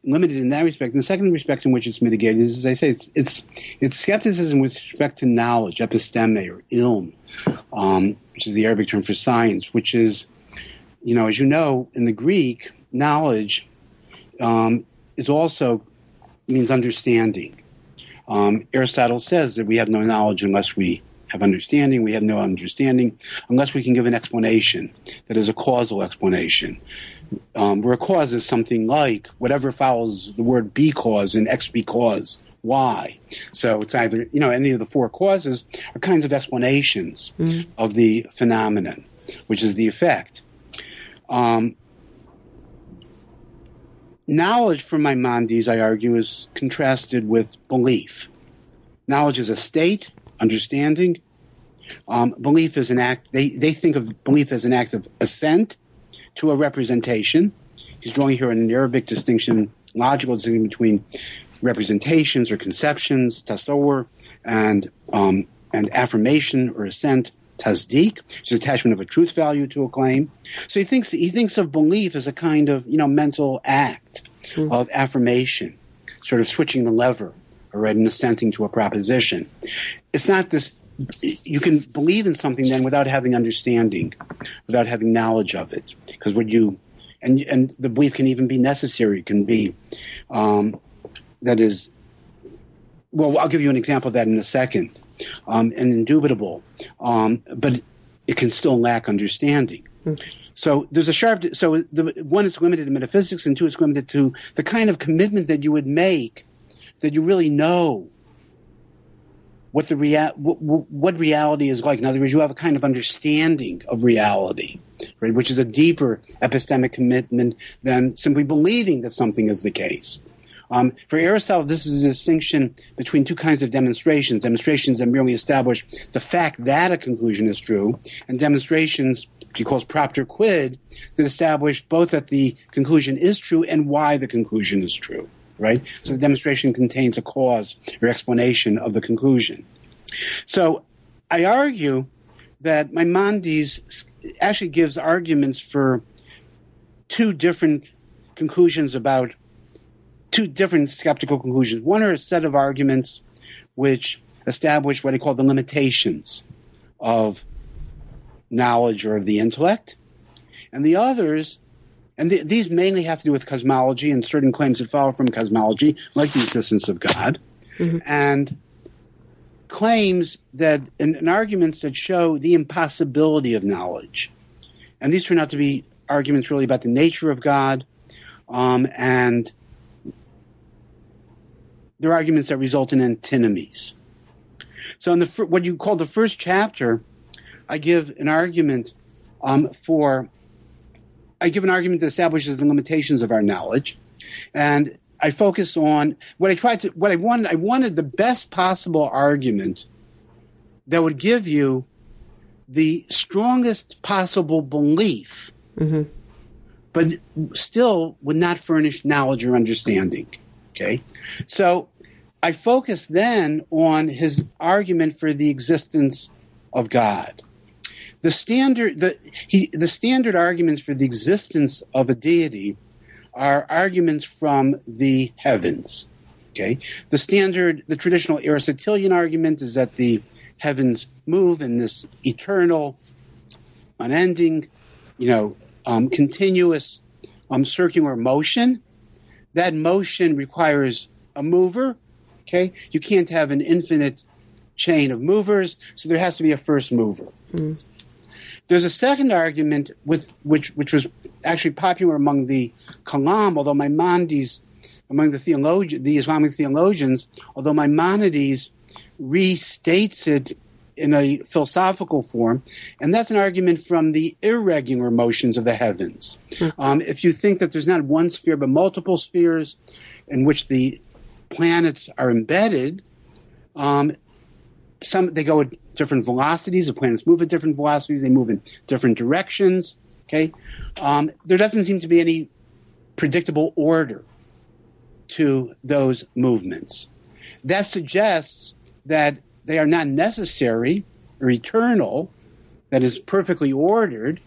limited in that respect. And the second respect in which it's mitigated is, as I say, it's it's, it's skepticism with respect to knowledge, episteme or ilm, um, which is the Arabic term for science, which is, you know, as you know, in the Greek, knowledge um, is also means understanding. Um, Aristotle says that we have no knowledge unless we have understanding. We have no understanding unless we can give an explanation that is a causal explanation. Um, where a cause is something like whatever follows the word be because and X because Y. So it's either, you know, any of the four causes are kinds of explanations mm-hmm. of the phenomenon, which is the effect. Um, knowledge for Maimonides, I argue, is contrasted with belief. Knowledge is a state, understanding. Um, belief is an act, they, they think of belief as an act of assent to a representation. He's drawing here an Arabic distinction, logical distinction between representations or conceptions, tasawwur, and, um, and affirmation or assent, tasdeeq, which is attachment of a truth value to a claim. So he thinks, he thinks of belief as a kind of, you know, mental act mm-hmm. of affirmation, sort of switching the lever or right, and assenting to a proposition. It's not this. You can believe in something then without having understanding, without having knowledge of it, because what you and and the belief can even be necessary. It can be um, that is. Well, I'll give you an example of that in a second. Um, and indubitable, um, but it can still lack understanding. Mm-hmm. So there's a sharp. So the one is limited to metaphysics, and two is limited to the kind of commitment that you would make that you really know what the rea- what, what, reality is like. In other words, you have a kind of understanding of reality, right, which is a deeper epistemic commitment than simply believing that something is the case. Um, for Aristotle, this is a distinction between two kinds of demonstrations: demonstrations that merely establish the fact that a conclusion is true, and demonstrations which he calls propter quid that establish both that the conclusion is true and why the conclusion is true right? So the demonstration contains a cause or explanation of the conclusion. So I argue that Maimonides actually gives arguments for two different conclusions about two different skeptical conclusions. One are a set of arguments which establish what I call the limitations of knowledge or of the intellect, and the others and th- these mainly have to do with cosmology and certain claims that follow from cosmology, like the existence of God, mm-hmm. and claims that and, and, arguments that show the impossibility of knowledge. And these turn out to be arguments really about the nature of God, um, and they're arguments that result in antinomies. So, in the what you call the first chapter, I give an argument um, for I give an argument that establishes the limitations of our knowledge, and I focus on what I tried to what I wanted. I wanted the best possible argument that would give you the strongest possible belief, mm-hmm. but still would not furnish knowledge or understanding. Okay, so I focus then on his argument for the existence of God. The standard, the, he, the standard arguments for the existence of a deity are arguments from the heavens. Okay, the standard, the traditional Aristotelian argument is that the heavens move in this eternal, unending, you know, um, continuous um, circular motion. That motion requires a mover. Okay, you can't have an infinite chain of movers, so there has to be a first mover. Mm. There's a second argument with which which was actually popular among the Kalam, although Maimonides, among the theologians, the Islamic theologians, although Maimonides restates it in a philosophical form, and that's an argument from the irregular motions of the heavens. Mm-hmm. Um, if you think that there's not one sphere but multiple spheres in which the planets are embedded, um, some they go at different velocities. The planets move at different velocities. They move in different directions. Okay, um, there doesn't seem to be any predictable order to those movements. That suggests that they are not necessary or eternal, that is perfectly ordered,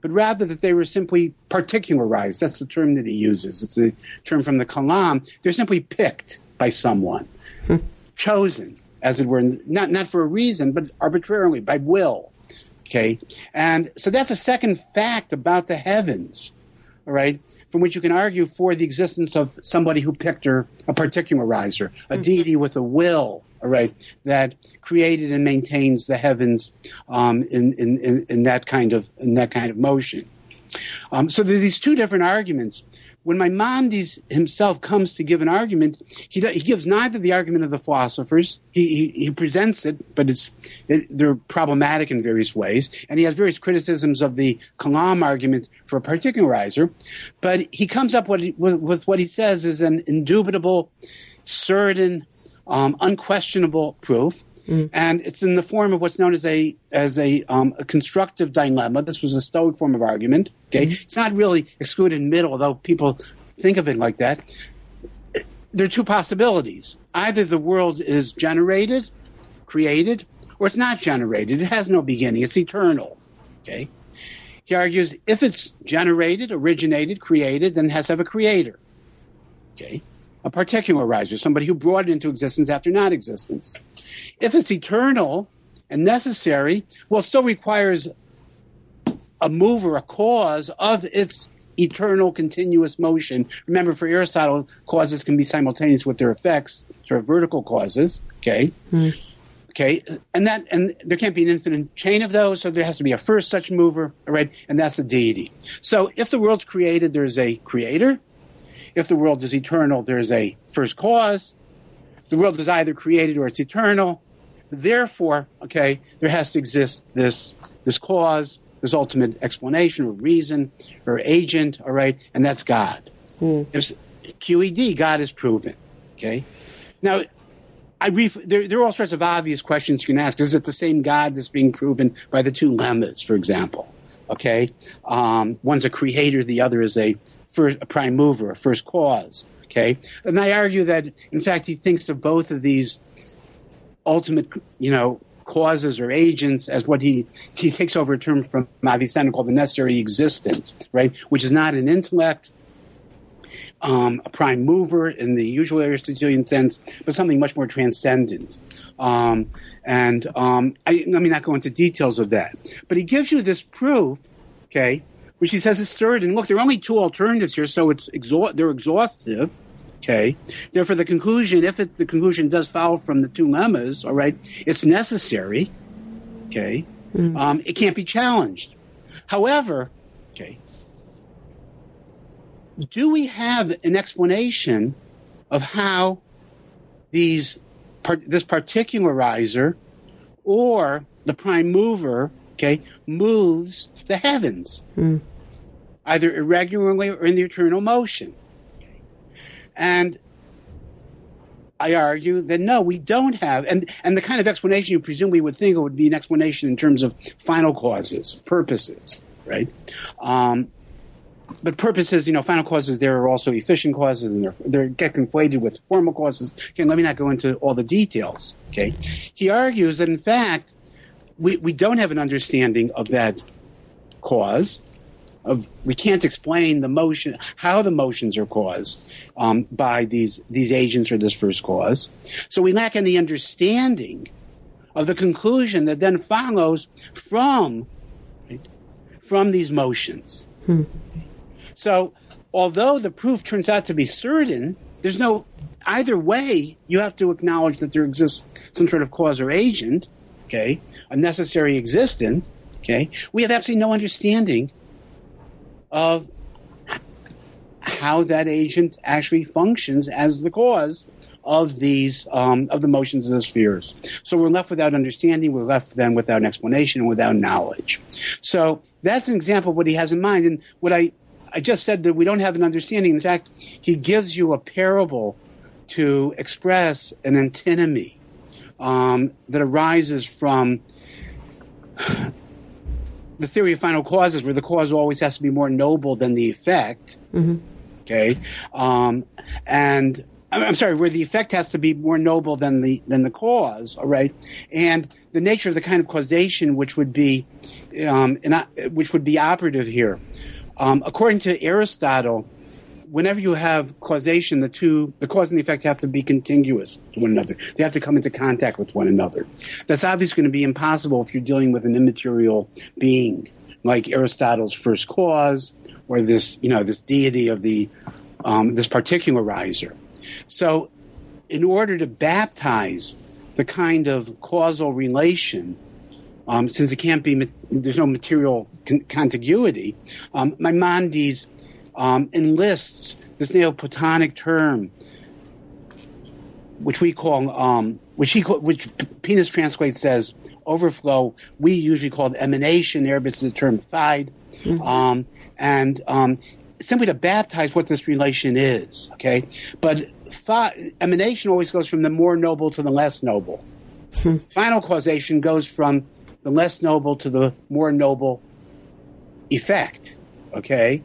but rather that they were simply particularized. That's the term that he uses. It's a term from the Kalam. They're simply picked by someone, hmm. chosen as it were, not, not for a reason, but arbitrarily, by will. Okay? And so that's a second fact about the heavens, all right, from which you can argue for the existence of somebody who picked her, a particularizer, a mm-hmm. deity with a will, all right, that created and maintains the heavens um, in, in, in, in, that kind of, in that kind of motion. Um, so there's these two different arguments when Maimonides himself comes to give an argument, he, he gives neither the argument of the philosophers. He, he, he presents it, but it's it, they're problematic in various ways, and he has various criticisms of the Kalam argument for a particularizer. But he comes up with, with, with what he says is an indubitable, certain, um, unquestionable proof. Mm. And it's in the form of what's known as a as a, um, a constructive dilemma. This was a Stoic form of argument. Okay, mm. it's not really excluded middle, although people think of it like that. There are two possibilities: either the world is generated, created, or it's not generated. It has no beginning. It's eternal. Okay. He argues if it's generated, originated, created, then it has to have a creator. Okay. A particularizer, somebody who brought it into existence after non existence. If it's eternal and necessary, well, it still requires a mover, a cause of its eternal continuous motion. Remember, for Aristotle, causes can be simultaneous with their effects, sort of vertical causes. Okay. Mm. Okay, and that and there can't be an infinite chain of those, so there has to be a first such mover, right? And that's the deity. So if the world's created, there's a creator. If the world is eternal, there's a first cause the world is either created or it's eternal. Therefore, okay, there has to exist this this cause, this ultimate explanation or reason or agent, all right, and that's God. Mm. If QED, God is proven. Okay, now I ref- there, there are all sorts of obvious questions you can ask. Is it the same God that's being proven by the two lemmas, for example? Okay, um, one's a creator, the other is a first, a prime mover, a first cause. Okay, and I argue that in fact he thinks of both of these ultimate, you know, causes or agents as what he he takes over a term from Avicenna called the necessary existent, right? Which is not an intellect, um, a prime mover in the usual Aristotelian sense, but something much more transcendent. Um, and um, I, let me not go into details of that, but he gives you this proof, okay, which he says is third. And look, there are only two alternatives here, so it's exha- they're exhaustive. Okay. Therefore, the conclusion, if it, the conclusion does follow from the two lemmas, all right, it's necessary. Okay. Mm. Um, it can't be challenged. However, okay, do we have an explanation of how these this particularizer or the prime mover, okay, moves the heavens, mm. either irregularly or in the eternal motion? And I argue that no, we don't have, and, and the kind of explanation you presume we would think it would be an explanation in terms of final causes, purposes, right? Um, but purposes, you know, final causes, there are also efficient causes and they're, they get conflated with formal causes. Okay, let me not go into all the details. Okay. He argues that in fact, we, we don't have an understanding of that cause. Of, we can't explain the motion, how the motions are caused um, by these these agents or this first cause. So we lack any understanding of the conclusion that then follows from right, from these motions. Hmm. So, although the proof turns out to be certain, there's no either way. You have to acknowledge that there exists some sort of cause or agent, okay, a necessary existence. Okay, we have absolutely no understanding of how that agent actually functions as the cause of these um, of the motions of the spheres. So we're left without understanding. We're left then without an explanation and without knowledge. So that's an example of what he has in mind. And what I I just said that we don't have an understanding. In fact, he gives you a parable to express an antinomy um, that arises from the theory of final causes, where the cause always has to be more noble than the effect. Mm-hmm. Okay, um, and I'm sorry, where the effect has to be more noble than the than the cause. All right, and the nature of the kind of causation which would be um, which would be operative here um, according to Aristotle, whenever you have causation, the two, the cause and the effect have to be contiguous to one another. They have to come into contact with one another. That's obviously going to be impossible if you're dealing with an immaterial being like Aristotle's first cause or this, you know, this deity of the, um, this particularizer. So, in order to baptize the kind of causal relation um, since it can't be, there's no material con- contiguity, um, Maimonides um, enlists this Neoplatonic term, which we call, um, which he which Pines translates as overflow. We usually call it emanation. Arabic is the term fayd, mm-hmm. Um, and um, simply to baptize what this relation is. Okay, but fi- emanation always goes from the more noble to the less noble. Hmm. Final causation goes from the less noble to the more noble effect. Okay?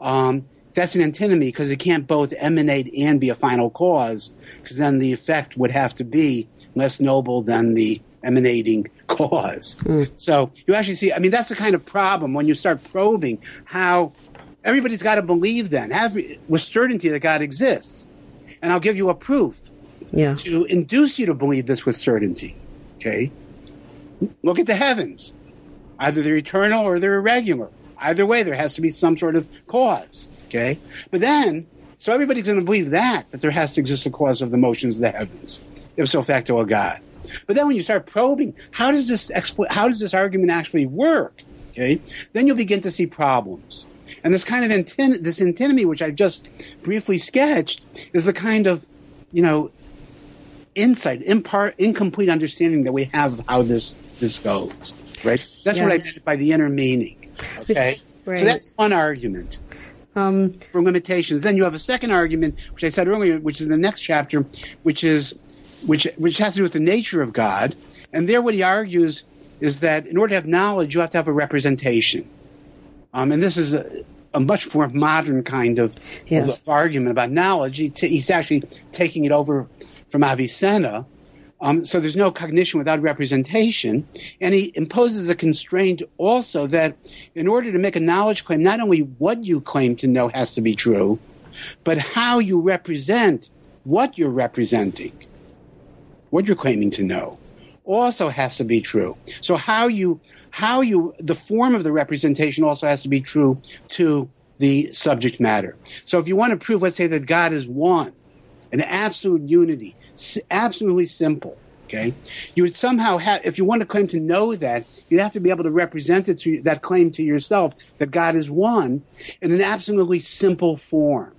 Um, that's an antinomy because it can't both emanate and be a final cause because then the effect would have to be less noble than the emanating cause. Mm. So you actually see, I mean, that's the kind of problem when you start probing how everybody's got to believe then, have, with certainty that God exists. And I'll give you a proof yeah. to induce you to believe this with certainty. Okay? Look at the heavens. Either they're eternal or they're irregular. Either way, there has to be some sort of cause. Okay? But then, so everybody's going to believe that, that there has to exist a cause of the motions of the heavens, ipso facto a God. But then when you start probing, how does this expl- how does this argument actually work? Okay? Then you'll begin to see problems. And this kind of antin- this antinomy, which I've just briefly sketched, is the kind of, you know, insight, impart, incomplete understanding that we have of how this this goes. Right? That's yes. what I meant by the inner meaning. Okay? Right. So that's one argument. Um, for limitations. Then you have a second argument, which I said earlier, which is in the next chapter, which is which which has to do with the nature of God. And there, what he argues is that in order to have knowledge, you have to have a representation. Um, and this is a, a, much more modern kind of, yes. of argument about knowledge. He t- he's actually taking it over from Avicenna um, so there's no cognition without representation. And he imposes a constraint also that in order to make a knowledge claim, not only what you claim to know has to be true, but how you represent what you're representing, what you're claiming to know, also has to be true. So how you, how you, the form of the representation also has to be true to the subject matter. So if you want to prove, let's say that God is one, an absolute unity, absolutely simple. Okay, you would somehow have, if you want to claim to know that, you'd have to be able to represent it to that claim to yourself that God is one in an absolutely simple form.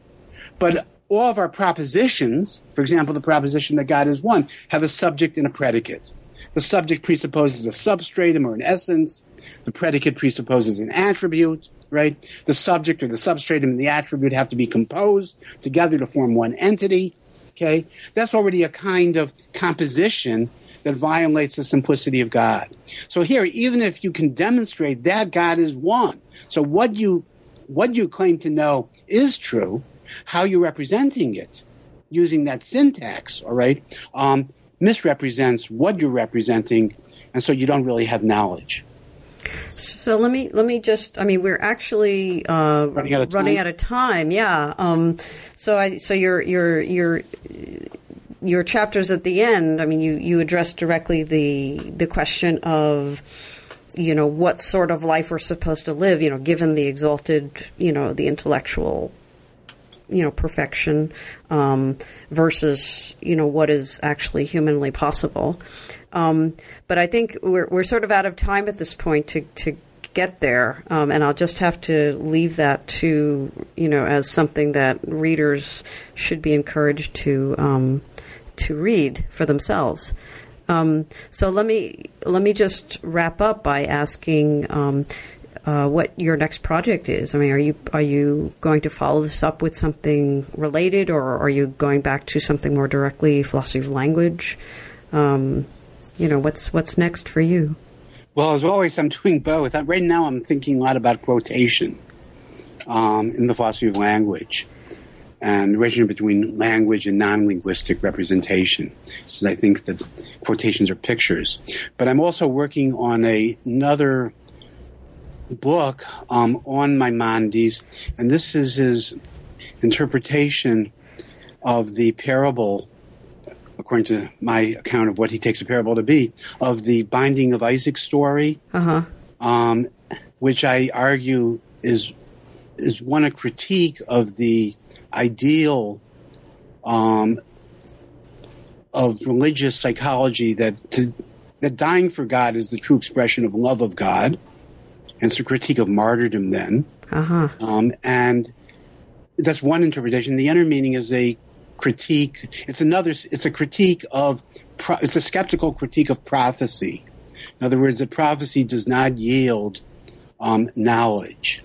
But all of our propositions, for example, the proposition that God is one, have a subject and a predicate. The subject presupposes a substratum or an essence. The predicate presupposes an attribute, right? The subject or the substratum and the attribute have to be composed together to form one entity. Okay? That's already a kind of composition that violates the simplicity of God. So here, even if you can demonstrate that God is one, so what you what you claim to know is true, how you're representing it using that syntax, all right, um, misrepresents what you're representing, and so you don't really have knowledge. So let me let me just. I mean, we're actually uh, running, out of, running time. out of time. Yeah. Um, so I so your your your your chapters at the end. I mean, you you address directly the the question of you know what sort of life we're supposed to live. You know, given the exalted you know the intellectual you know perfection um, versus you know what is actually humanly possible. Um, but I think we're we're sort of out of time at this point to to get there, um, and I'll just have to leave that to you know as something that readers should be encouraged to um, to read for themselves. Um, so let me let me just wrap up by asking um, uh, what your next project is. I mean, are you are you going to follow this up with something related, or are you going back to something more directly philosophy of language? Um, you know, what's what's next for you? Well, as always, I'm doing both. Right now, I'm thinking a lot about quotation um, in the philosophy of language and the relationship between language and non-linguistic representation. So I think that quotations are pictures. But I'm also working on a, another book um, on Maimonides, and this is his interpretation of the parable, according to my account of what he takes a parable to be, of the binding of Isaac story, uh-huh. um, which I argue is is one a critique of the ideal um, of religious psychology that to, that dying for God is the true expression of love of God and it's a critique of martyrdom then. Uh-huh. Um, and that's one interpretation. The other meaning is a critique. It's another. It's a critique of. It's a skeptical critique of prophecy. In other words, that prophecy does not yield um, knowledge,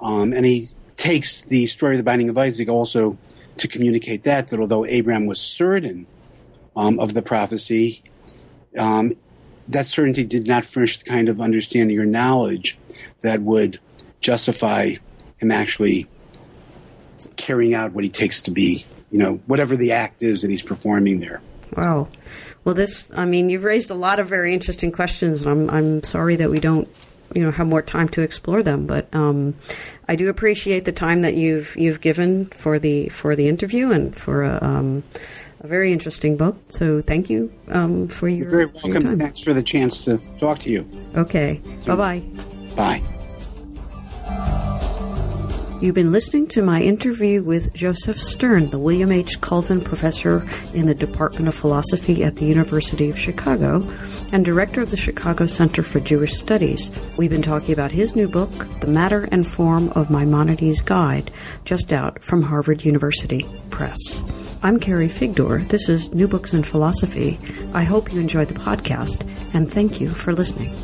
um, and he takes the story of the binding of Isaac also to communicate that that although Abraham was certain um, of the prophecy, um, that certainty did not furnish the kind of understanding or knowledge that would justify him actually carrying out what he takes to be, you know, whatever the act is that he's performing there. Wow. Well, this, I mean, you've raised a lot of very interesting questions, and I'm, I'm sorry that we don't, you know, have more time to explore them. But um, I do appreciate the time that you've you've given for the for the interview and for a, um, a very interesting book. So thank you um, for your, You're very your welcome. time. Thanks for the chance to talk to you. Okay. Bye bye. Bye. You've been listening to my interview with Josef Stern, the William H. Colvin Professor in the Department of Philosophy at the University of Chicago and Director of the Chicago Center for Jewish Studies. We've been talking about his new book, The Matter and Form of Maimonides' Guide, just out from Harvard University Press. I'm Carrie Figdor. This is New Books in Philosophy. I hope you enjoyed the podcast, and thank you for listening.